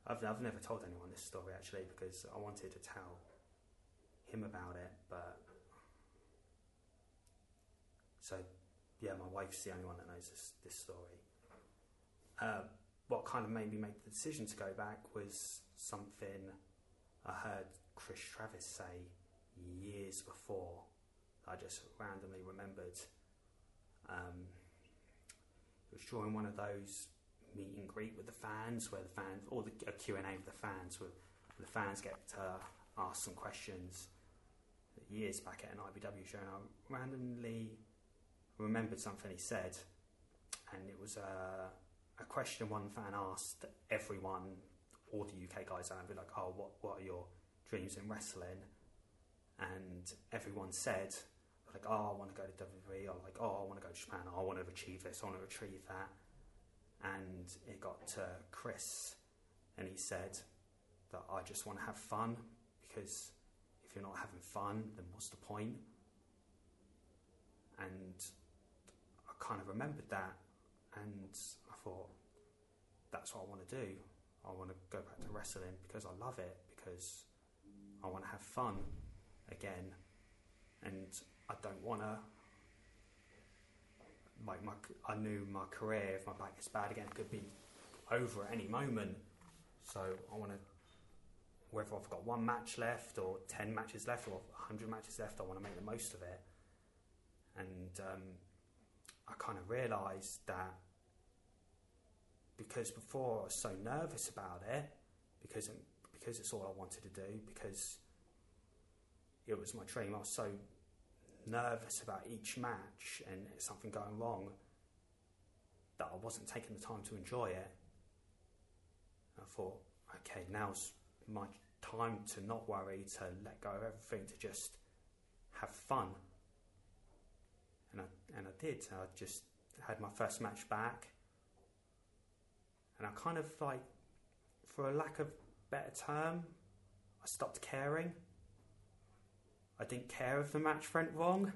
I've, I've never told anyone this story actually because I wanted to tell him about it, but so yeah, my wife's the only one that knows this, this story. Uh, what kind of made me make the decision to go back was something I heard Chris Travis say years before. I just randomly remembered. Um, it was during one of those meet and greet with the fans, where the fans, or the a Q and A with the fans, where the fans get to ask some questions. Years back at an IBW show, and I randomly remembered something he said, and it was a, a question one fan asked everyone, all the UK guys, and I'd be like, "Oh, what what are your dreams in wrestling?" And everyone said, "Like, oh, I want to go to WWE," or like, "Oh, I want to go to Japan," or "I want to achieve this," "I want to achieve that." And it got to Chris, and he said that I just want to have fun because if you're not having fun, then what's the point? And I kind of remembered that, and I thought, that's what I want to do. I want to go back to wrestling because I love it, because I want to have fun again, and I don't want to. Like my, I knew my career. If my back gets bad again, it could be over at any moment. So I want to, whether I've got one match left or ten matches left or hundred matches left, I want to make the most of it. And um, I kind of realised that because before I was so nervous about it, because because it's all I wanted to do, because it was my dream. I was so nervous about each match and something going wrong that I wasn't taking the time to enjoy it. I thought, okay, now's my time to not worry, to let go of everything, to just have fun. And I, and I did. I just had my first match back. And I kind of like, for a lack of better term, I stopped caring. I didn't care if the match went wrong.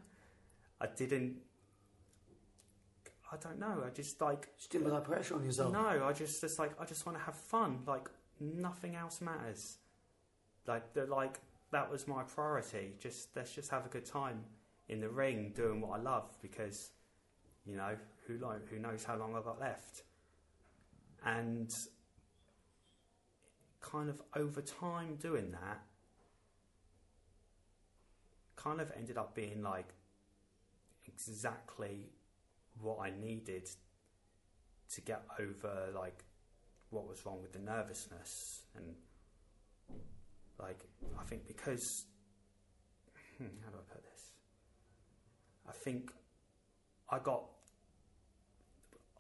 I didn't. I don't know. I just like Just didn't put that pressure on yourself. no, I just just like I just want to have fun. Like nothing else matters. Like the like that was my priority. Just let's just have a good time in the ring doing what I love because you know who who knows how long I've got left. And kind of over time doing that kind of ended up being like exactly what I needed to get over like what was wrong with the nervousness and like I think because hmm, how do I put? I think I got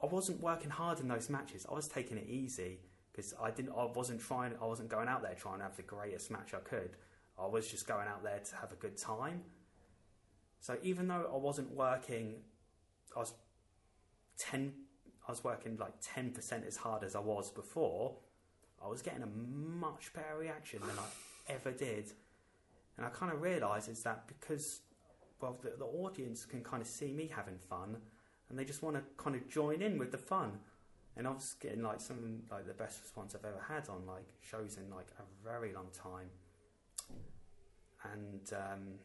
I wasn't working hard in those matches. I was taking it easy because I didn't I wasn't trying I wasn't going out there trying to have the greatest match I could. I was just going out there to have a good time. So even though I wasn't working I was 10 I was working like 10% as hard as I was before, I was getting a much better reaction than I ever did. And I kind of realised is that because, well, the, the audience can kind of see me having fun and they just want to kind of join in with the fun. and I was getting like some like the best response I've ever had on like shows in like a very long time, and um,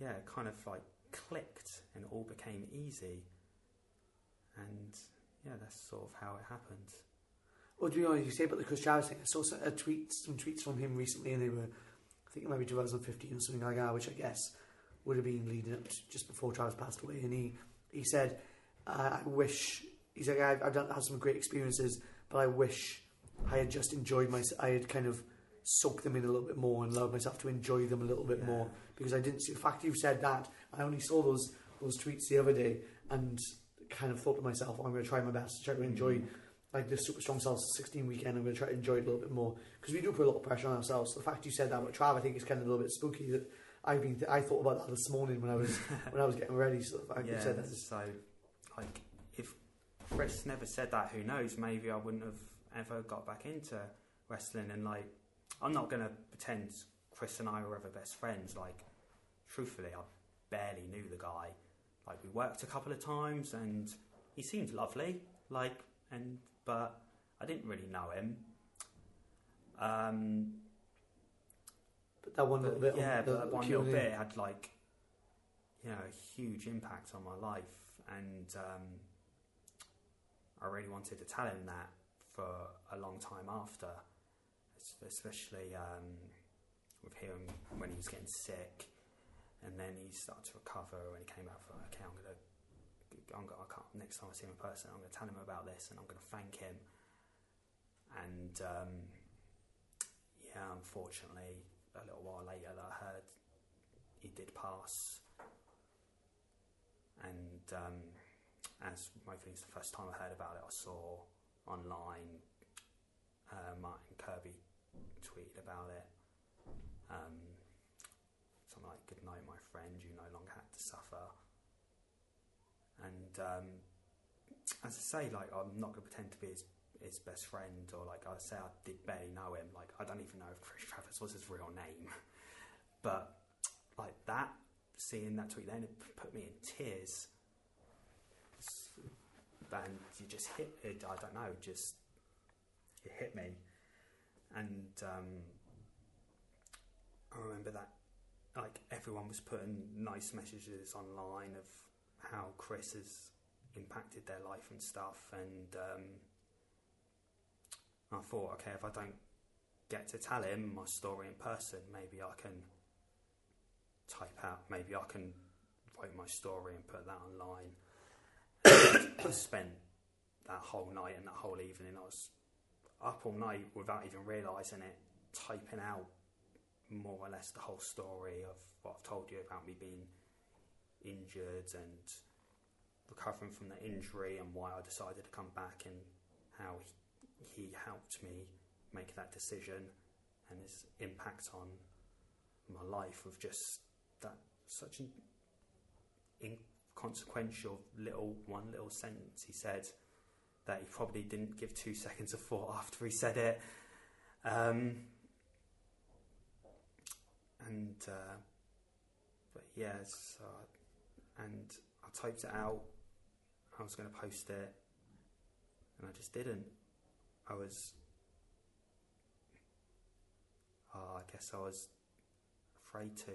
yeah, kind of like clicked and all became easy, and yeah, that's sort of how it happened. Well, to be honest, you say about the Chris Travis thing. I saw a tweet, some tweets from him recently, and they were, think it might be 2015 or something like that, which I guess would have been leading up to just before Travis passed away. And he, he said, uh, "I wish." He's like, "I've, I've done, had some great experiences, but I wish I had just enjoyed my. I had kind of soaked them in a little bit more and allowed myself to enjoy them a little bit Yeah. more because I didn't see the fact you said that. I only saw those those tweets the other day and kind of thought to myself, oh, I'm going to try my best to try to enjoy like the Super Strong Style 16 weekend. I'm going to try to enjoy it a little bit more because we do put a lot of pressure on ourselves. The fact you said that about Trav, I think is kind of a little bit spooky. That I've been, I thought about that this morning when I was when I was getting ready. So the fact you yeah, said that is so like if Chris never said that, who knows? Maybe I wouldn't have ever got back into wrestling. And like, I'm not gonna pretend Chris and I were ever best friends. Like, truthfully, I barely knew the guy. Like, we worked a couple of times, and he seemed lovely. Like, and but I didn't really know him. Um, but that one little bit. yeah, on but that one little bit had like, you know, a huge impact on my life, and um, I really wanted to tell him that for a long time after, especially um, with him when he was getting sick, and then he started to recover, and he came out for okay, I'm gonna. I'm gonna, I can't, next time I see him in person, I'm going to tell him about this and I'm going to thank him. And um, yeah, unfortunately, a little while later I heard he did pass. And um, as think it's the first time I heard about it, I saw online uh, Martin Kirby tweeted about it. Um, something like, Good night, my friend, you no longer had to suffer. And um, as I say, like, I'm not going to pretend to be his his best friend, or like I say, I did barely know him. Like I don't even know if Chris Travis was his real name, but like that, seeing that tweet then, it put me in tears. And you just hit it. I don't know, just it hit me, and um, I remember that. Like everyone was putting nice messages online of how Chris has impacted their life and stuff, and um, I thought, okay, if I don't get to tell him my story in person, maybe I can type out, maybe I can write my story and put that online. I spent that whole night and that whole evening, I was up all night without even realising it, typing out more or less the whole story of what I've told you about me being injured and recovering from the injury and why I decided to come back and how he, he helped me make that decision and his impact on my life of just that such an inconsequential little one little sentence. He said that he probably didn't give two seconds of thought after he said it. Um, and uh, but yeah so and I typed it out. I was going to post it and I just didn't. I was oh, I guess I was afraid to.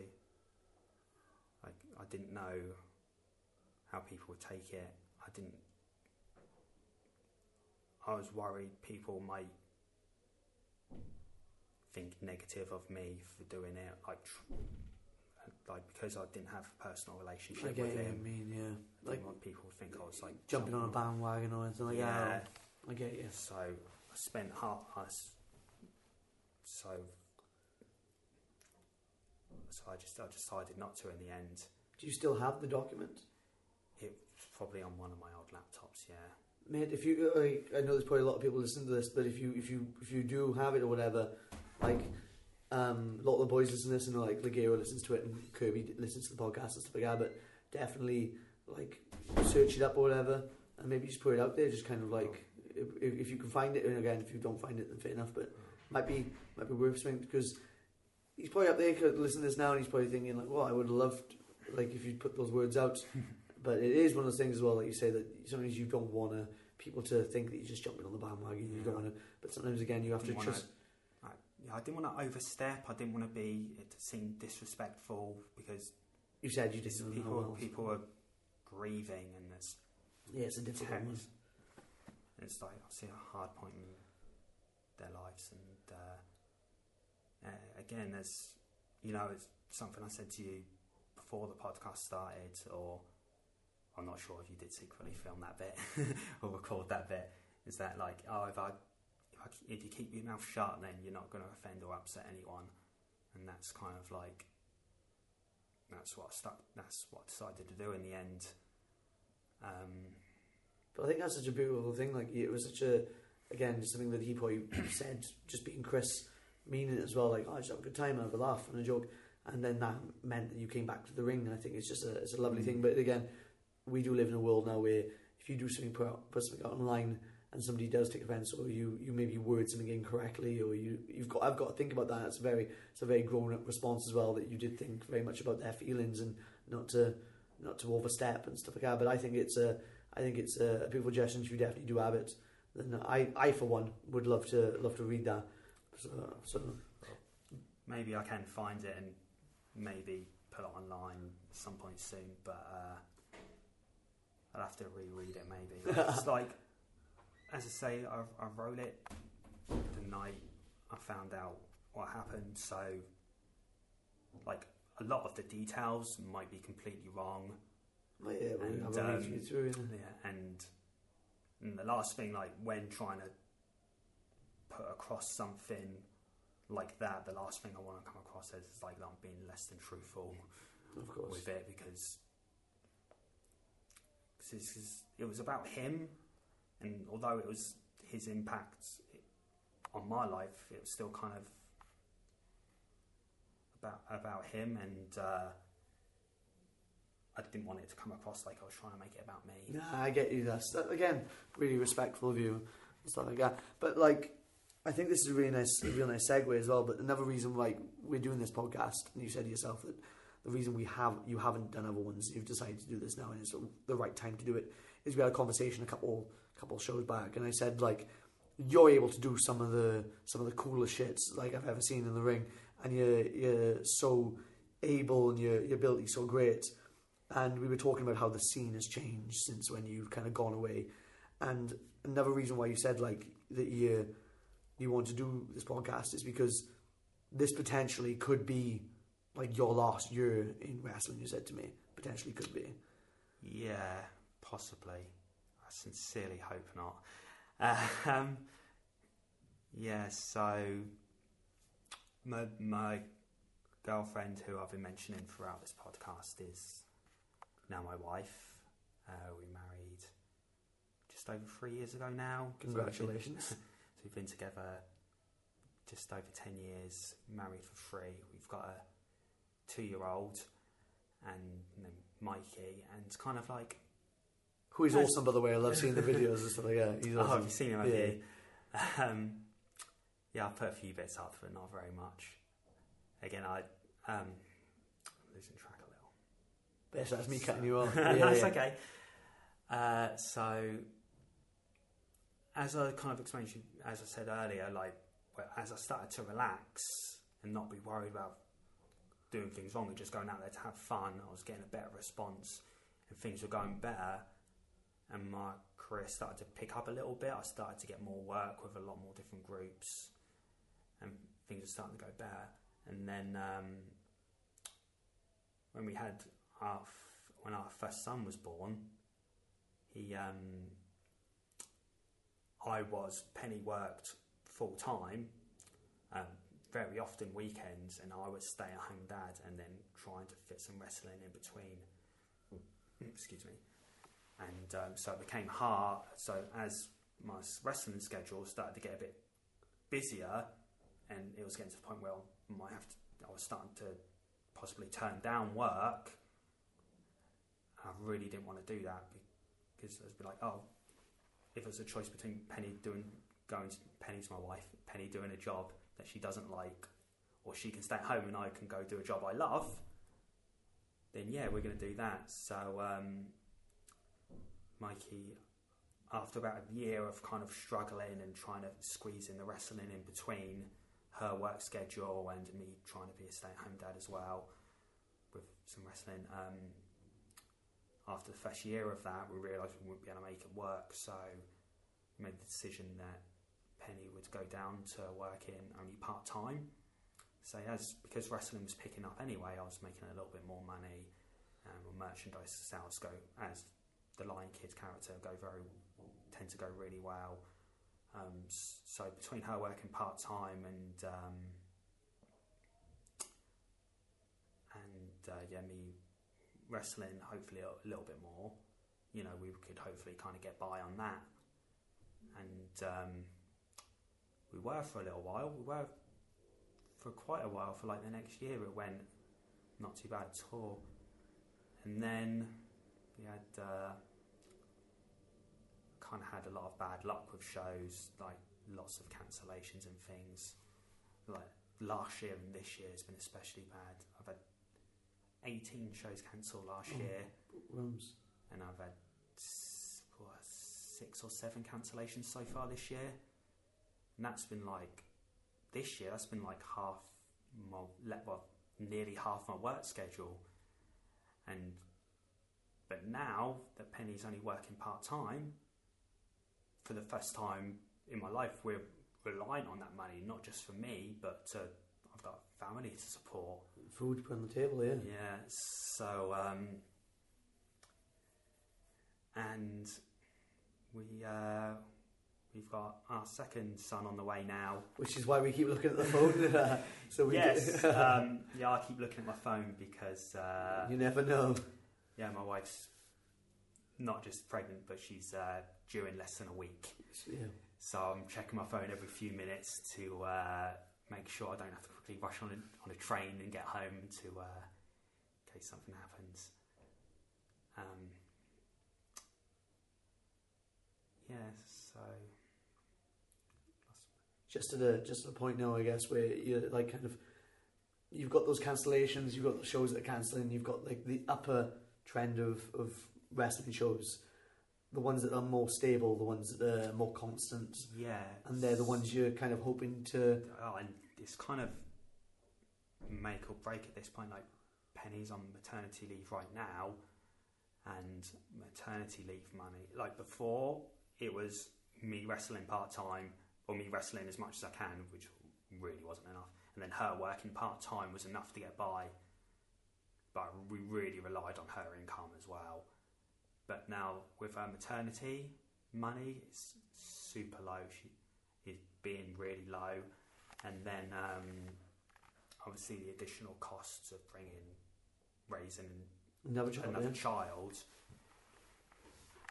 Like I didn't know how people would take it. I didn't I was worried people might think negative of me for doing it like tr- like because I didn't have a personal relationship I get with you. I him mean, yeah, I like didn't want people to think I was like jumping on a bandwagon or anything like that. yeah. I get you. so I spent half I s- so so I just I decided not to in the end. Do you still have the document? It's probably on one of my old laptops. Yeah, Mate, if you uh, like, I know there's probably a lot of people listening to this, but if you if you if you do have it or whatever, like um, a lot of the boys listen to this and like Ligero listens to it and Kirby listens to the podcast and stuff like that. But definitely like search it up or whatever, and maybe just put it out there. Just kind of like if, if you can find it, and again, if you don't find it, then fair enough. But might be might be worth something because he's probably up there could listen to this now and he's probably thinking like, well, I would have loved like if you put those words out. but it is one of those things as well, like you say that sometimes you don't want to people to think that you're just jumping on the bandwagon. You don't want to, but sometimes again you have to wanna- just. I, didn't want to overstep. I didn't want to be it to seem disrespectful because You said you didn't people people are grieving and there's Yeah, it's a difficult one. And it's like I see a hard point in their lives, and uh, uh, again, there's you know it's something I said to you before the podcast started, or I'm not sure if you did secretly film that bit or record that bit. Is that like oh if I if, you keep your mouth shut, then you're not going to offend or upset anyone, and that's kind of like that's what I stuck. That's what I decided to do in the end. Um, But I think that's such a beautiful thing. Like it was such a, again, something that he probably said, just being Chris, meaning it as well. Like, oh, I just have a good time, and have a laugh and a joke, and then that meant that you came back to the ring. And I think it's just a, it's a lovely Mm. thing. But again, we do live in a world now where if you do something put, out, put something out online and somebody does take offence, or you, you maybe word something incorrectly, or you you've got I've got to think about that. It's a very it's a very grown up response as well that you did think very much about their feelings and not to not to overstep and stuff like that. But I think it's a I think it's a, a beautiful gesture, and you definitely do have it, then I, I for one would love to love to read that. So, so maybe I can find it and maybe put it online at some point soon, but uh, I'll have to reread it maybe. it's like, as I say, I, I wrote it the night I found out what happened, so like a lot of the details might be completely wrong. yeah, And, um, through, through it. Yeah, and, and the last thing, like when trying to put across something like that, the last thing I want to come across as is like that I'm being less than truthful of course. with it because 'cause it was about him, and although it was his impact on my life, it was still kind of about about him, and uh, I didn't want it to come across like I was trying to make it about me. Nah, I get you. That's that, again really respectful of you and stuff like that. But like, I think this is a really nice, a real nice segue as well. But another reason like we're doing this podcast, and you said to yourself that the reason we have you haven't done other ones, you've decided to do this now, and it's the right time to do it. Is we had a conversation a couple couple shows back, and I said like you're able to do some of the some of the coolest shits like I've ever seen in the ring, and you're you're so able and your your ability's so great. And we were talking about how the scene has changed since when you've kind of gone away. And another reason why you said like that you you want to do this podcast is because this potentially could be like your last year in wrestling. You said to me potentially could be. Yeah, possibly. Sincerely hope not. Um, yeah, so my my girlfriend, who I've been mentioning throughout this podcast, is now my wife. Uh, we married just over three years ago now. So we've been- Congratulations. So we've been together just over 10 years, married for three. We've got a two year old and Mikey, and it's kind of like, Who is awesome by the way. I love seeing the videos and stuff like that. He's awesome. oh, awesome. have you seen him? Yeah. Um, yeah, I've put a few bits up, but not very much. Again, I um, losing track a little. Yes, that's me cutting you off. That's Yeah, yeah. okay. Uh, so, as I kind of explained to you, as I said earlier, like well, as I started to relax and not be worried about doing things wrong and just going out there to have fun, I was getting a better response and things were going better. And my career started to pick up a little bit. I started to get more work with a lot more different groups, and things were starting to go better. And then um, when we had our f- when our first son was born, he um, I was Penny worked full time, um, very often weekends, and I was stay at home dad, and then trying to fit some wrestling in between. Excuse me, and um, so it became hard. So as my wrestling schedule started to get a bit busier, and it was getting to the point where I might have to, I was starting to possibly turn down work. I really didn't want to do that because I was be like, oh, if it's a choice between Penny doing going to Penny's my wife, Penny doing a job that she doesn't like, or she can stay at home and I can go do a job I love, then yeah, we're going to do that. So, um, Mikey, after about a year of kind of struggling and trying to squeeze in the wrestling in between her work schedule and me trying to be a stay-at-home dad as well with some wrestling. Um, after the first year of that, we realised we wouldn't be able to make it work, so we made the decision that Penny would go down to working only part time. So as because wrestling was picking up anyway, I was making a little bit more money, and my merchandise sales go as the Lion Kid character go very tend to go really well. Um, so between her working part time and um, and uh, yeah, me wrestling hopefully a little bit more, you know, we could hopefully kind of get by on that. And um, we were for a little while. We were for quite a while. For like the next year, it went not too bad at all. And then we had uh, kind of had a lot of bad luck with shows, like lots of cancellations and things. Like last year and this year has been especially bad. I've had 18 shows cancelled last Oh. year, Rooms. and I've had what, six or seven cancellations so far this year. And that's been like, this year, that's been like half my, well, nearly half my work schedule. And, but now that Penny's only working part time, for the first time in my life, we're relying on that money, not just for me, but to, I've got family to support. Food to put on the table, yeah. Yeah, so um, and we uh, we've got our second son on the way now. Which is why we keep looking at the phone. so we yes, um, yeah, I keep looking at my phone because uh, you never know. Yeah, my wife's not just pregnant, but she's uh, due in less than a week. Yeah. So I'm checking my phone every few minutes to uh, make sure I don't have to quickly rush on a, on a train and get home to uh, in case something happens. Um, yeah, so Just to a just at a point now, I guess, where you're like kind of you've got those cancellations, you've got the shows that are cancelling, you've got like the upper trend of of wrestling shows, the ones that are more stable, the ones that are more constant, yeah, and they're the ones you're kind of hoping to. Oh, and it's kind of make or break at this point. Like Penny's on maternity leave right now, and maternity leave money. Like before, it was me wrestling part time or me wrestling as much as I can, which really wasn't enough. And then her working part time was enough to get by. But we really relied on her income as well. But now with her maternity money, it's super low. She is being really low, and then um, obviously the additional costs of bringing raising Another child, another yeah. child.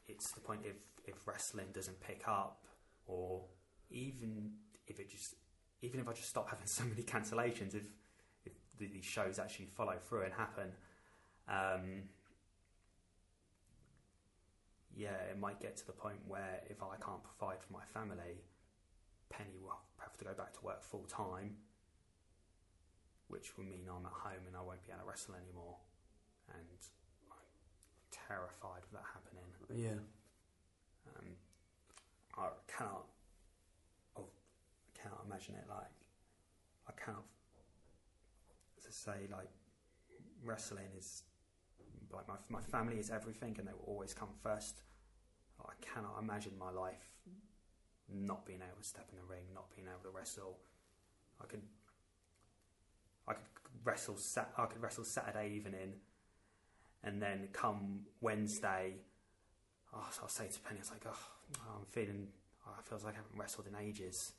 It's the point if if wrestling doesn't pick up, or even if it just even if I just stop having so many cancellations, if the, these shows actually follow through and happen, um, yeah, it might get to the point where if I can't provide for my family, Penny will have to go back to work full time, which will mean I'm at home and I won't be able to wrestle anymore. And I'm terrified of that happening. Yeah. Um, I cannot, oh, I cannot imagine it. Like, I cannot, to say, like, wrestling is like my my family is everything, and they will always come first. I cannot imagine my life not being able to step in the ring, not being able to wrestle. I could, I could wrestle. I could wrestle Saturday evening, and then come Wednesday. Oh, so I'll say to Penny, it's like, oh, I'm feeling. Oh, it feels like I haven't wrestled in ages.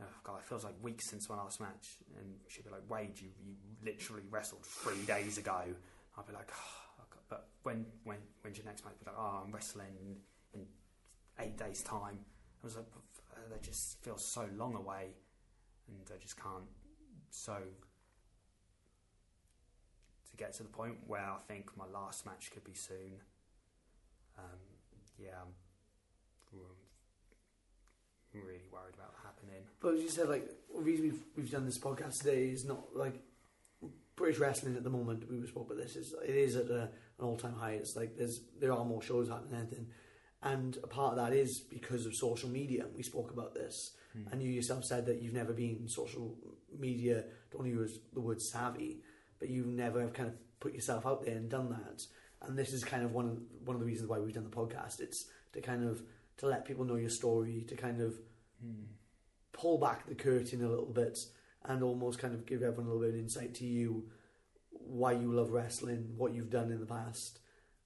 Oh, God, it feels like weeks since my last match. And she'd be like, Wade, you, you literally wrestled three days ago. I'd be like, oh, but when when when's your next match? Be like, oh, I'm wrestling in eight days' time. I was like, uh, that just feels so long away, and I just can't. So to get to the point where I think my last match could be soon. Um, yeah, I'm really worried about. But as you said, like the reason we've we've done this podcast today is not like British wrestling at the moment. We spoke about this. Is it is at a, an all time high. It's like there's there are more shows happening than anything, and a part of that is because of social media. We spoke about this, hmm. and you yourself said that you've never been social media. Don't use the word savvy, but you never have kind of put yourself out there and done that. And this is kind of one of one of the reasons why we've done the podcast. It's to kind of to let people know your story, to kind of hmm. Pull back the curtain a little bit, and almost kind of give everyone a little bit of insight to you, why you love wrestling, what you've done in the past,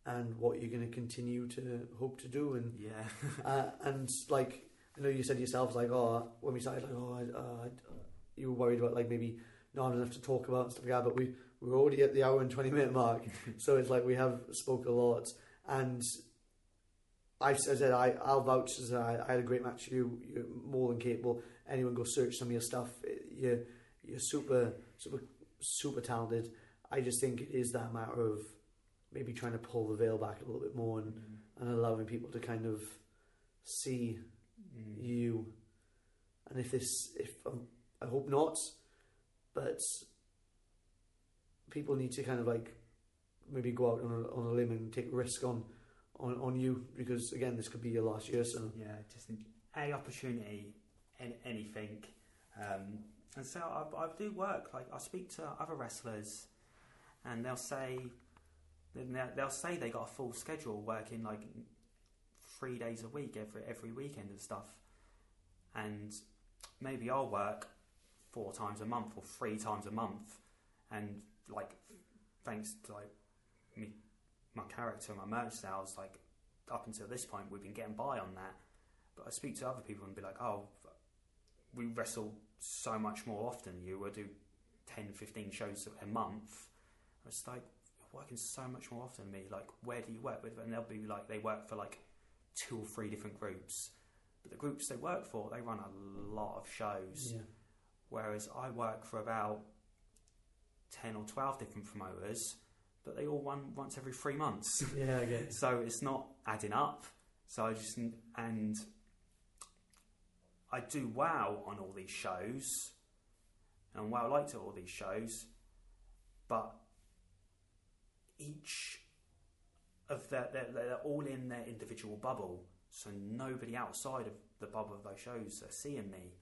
and what you're going to continue to hope to do. And Yeah. uh, and like I know you said yourself, like oh, when we started, like oh, I, uh, you were worried about like maybe not enough to talk about and stuff like that. But we we're already at the hour and twenty minute mark, so it's like we have spoke a lot. And I said I I'll vouch as I, I had a great match. You you're more than capable. Anyone go search some of your stuff. You're you're super super super talented. I just think it is that matter of maybe trying to pull the veil back a little bit more and, and allowing people to kind of see Mm. you. And if this, if um, I hope not, but people need to kind of like maybe go out on a, on a limb and take a risk on, on on you because again this could be your last year. So Yeah, just a opportunity, any, anything. Um, and so I, I do work. Like I speak to other wrestlers, and they'll say they'll say they got a full schedule, working like three days a week every every weekend and stuff. And maybe I'll work four times a month or three times a month, and like thanks to like me, my character, my merch sales, like up until this point, we've been getting by on that. But I speak to other people and be like, oh, we wrestle so much more often than you. We'll do 10, 15 shows a month. It's like, working so much more often than me. Like, where do you work with? And they'll be like, they work for like two or three different groups. But the groups they work for, they run a lot of shows. yeah, Whereas I work for about 10 or 12 different promoters, but they all run once every three months. yeah, I get it. So it's not adding up. So I just and I do wow on all these shows, and wow liked at all these shows, but each of their they're, they're all in their individual bubble. So nobody outside of the bubble of those shows are seeing me.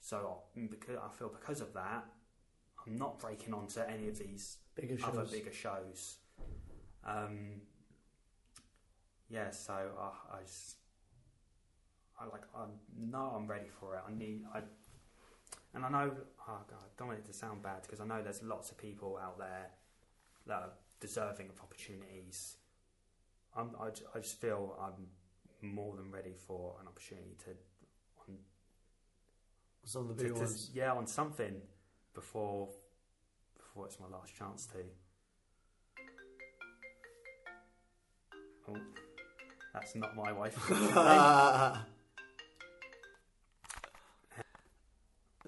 So I- because I feel because of that, I'm not breaking onto any of these bigger shows. other bigger shows. Um, yeah, so I, I, just, I like I know I'm ready for it. I need I, and I know oh God, I don't want it to sound bad because I know there's lots of people out there that are deserving of opportunities. I'm, I, ju- I just feel I'm more than ready for an opportunity to on Some of the bigger to- ones. yeah on something before before it's my last chance to. Oh, that's not my wife.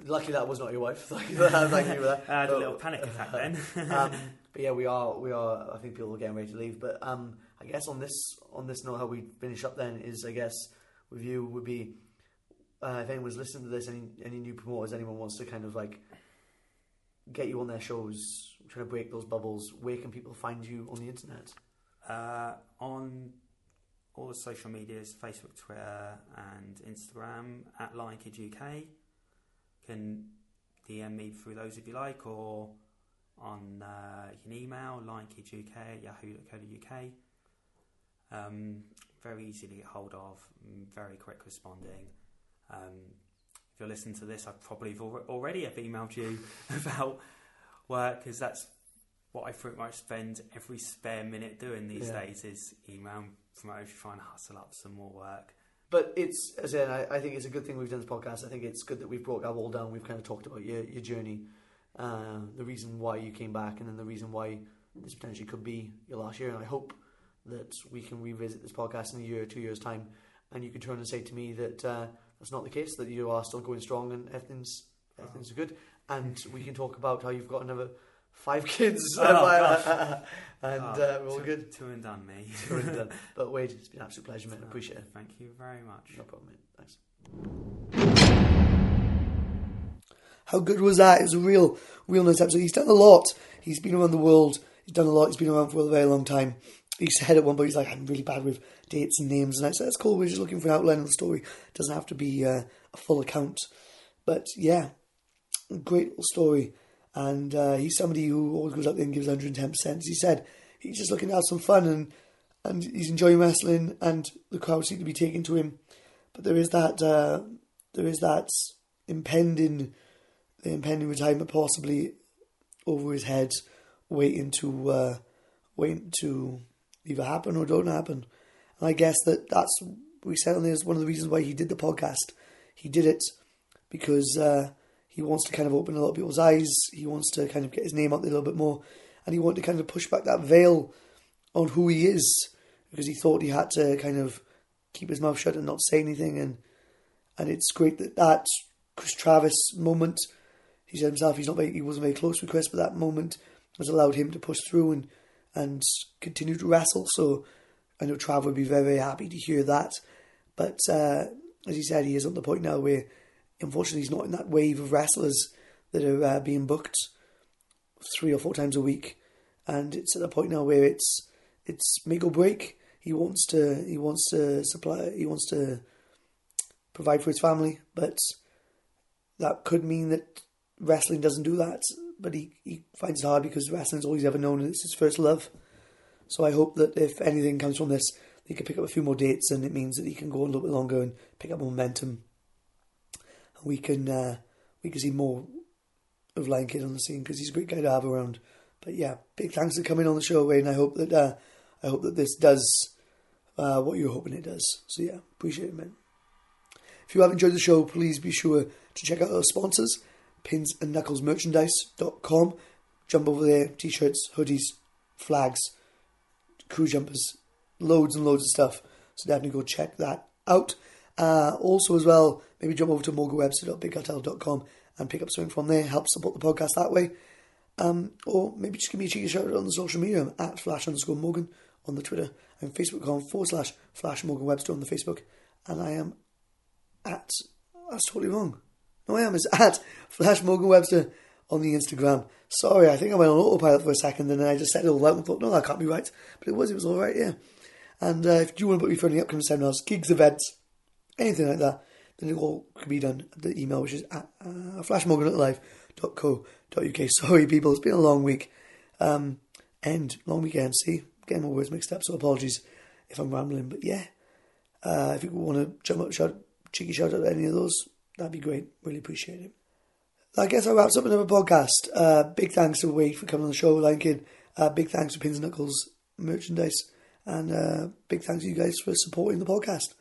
Lucky that was not your wife. Thank you for that. Thank you for that. I had a little panic attack then. um, but yeah, we are we are. I think people are getting ready to leave. But um, I guess on this on this note, how we finish up then is I guess with you would be uh, if anyone's listening to this, any any new promoters, anyone wants to kind of like get you on their shows, trying to break those bubbles. Where can people find you on the internet? Uh, on all the social medias, Facebook, Twitter, and Instagram at Lion Kid UK. Can DM me through those if you like, or on uh, you email lionkiduk at yahoo.co.uk. Um, very easy to get hold of, mm, very quick responding. Um, if you're listening to this, I probably already have emailed you about work because that's what I pretty much spend every spare minute doing these Yeah. days is email promoters trying to hustle up some more work. But it's as I, said, I, I think it's a good thing we've done this podcast. I think it's good that we've brought that all down. We've kind of talked about your your journey, uh, the reason why you came back, and then the reason why this potentially could be your last year. And I hope that we can revisit this podcast in a year or two years time, and you can turn and say to me that uh, that's not the case. That you are still going strong and everything's everything's good, and we can talk about how you've got another five kids, Oh, and Oh, uh, we're all two- good. Two and done, me. We're done. But Wade, it's been an absolute pleasure, mate. I appreciate it. Thank you very much. No problem, mate. Thanks. How good was that? It was a real, real nice episode. He's done a lot. He's been around the world. He's done a lot. He's been around for a very long time. he said at one point, he's like, I'm really bad with dates and names. And I said, that's cool, we're just looking for an outline of the story. It doesn't have to be uh, a full account. But yeah, great little story. And uh, he's somebody who always goes up there and gives 110%. As he said, he's just looking to have some fun and, and he's enjoying wrestling and the crowd seem to be taking to him. But there is that, uh, there is that impending, the impending retirement possibly over his head, waiting to, uh, waiting to either happen or don't happen. And I guess that that's we there is one of the reasons why he did the podcast. He did it because uh, he wants to kind of open a lot of people's eyes. He wants to kind of get his name out there a little bit more, and he wanted to kind of push back that veil on who he is because he thought he had to kind of keep his mouth shut and not say anything. And and it's great that that Chris Travis moment. He said himself he's not very, he wasn't very close with Chris, but that moment has allowed him to push through and and continue to wrestle. So I know Trav would be very, very happy to hear that. But uh, as he said, he is on the point now where unfortunately he's not in that wave of wrestlers that are uh, being booked three or four times a week. And it's at the point now where it's it's make or break. He wants to he wants to supply he wants to provide for his family, but that could mean that wrestling doesn't do that but he, he finds it hard because wrestling's all he's ever known and it's his first love. So I hope that if anything comes from this, he can pick up a few more dates and it means that he can go a little bit longer and pick up momentum. And we can uh, we can see more of Lion Kid on the scene because he's a great guy to have around. But yeah, big thanks for coming on the show, Wayne. I hope that uh, I hope that this does uh, what you're hoping it does. So yeah, appreciate it, man. If you have enjoyed the show, please be sure to check out our sponsors pinsandknucklesmerchandise.com. Jump over there, t-shirts, hoodies, flags, crew jumpers, loads and loads of stuff. So definitely go check that out. Uh, also, as well, maybe jump over to morganwebster.bigcartel.com and pick up something from there. Help support the podcast that way. Um, or maybe just give me a cheeky shout out on the social media. I'm at flash underscore Morgan on the Twitter. I'm facebook.com forward slash flash Morgan Webster on the Facebook. And I am at, that's totally wrong. No, I am. It's at Flash Morgan Webster on the Instagram. Sorry, I think I went on autopilot for a second and then I just said it all out and thought, no, that can't be right. But it was, it was all right, yeah. And uh, if you want to put me for any upcoming seminars, gigs, events, anything like that, then it all can be done at the email, which is at uh, flashmorgan.live.co.uk. Sorry, people, it's been a long week. Um, and long weekend, see? Getting my words mixed up, so apologies if I'm rambling. But yeah, uh, if you want to jump up, shout, cheeky shout out any of those, That'd be great. Really appreciate it. I guess I wraps up another podcast. Uh, big thanks to Wade for coming on the show, Lion Uh, big thanks to Pins and Knuckles merchandise. And uh, big thanks to you guys for supporting the podcast.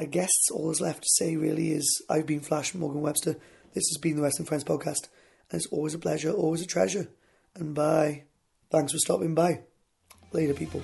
I guess all that's left to say really is I've been Flash Morgan Webster. This has been the Wrestling Friends podcast. And it's always a pleasure, always a treasure. And bye. Thanks for stopping by. Later, people.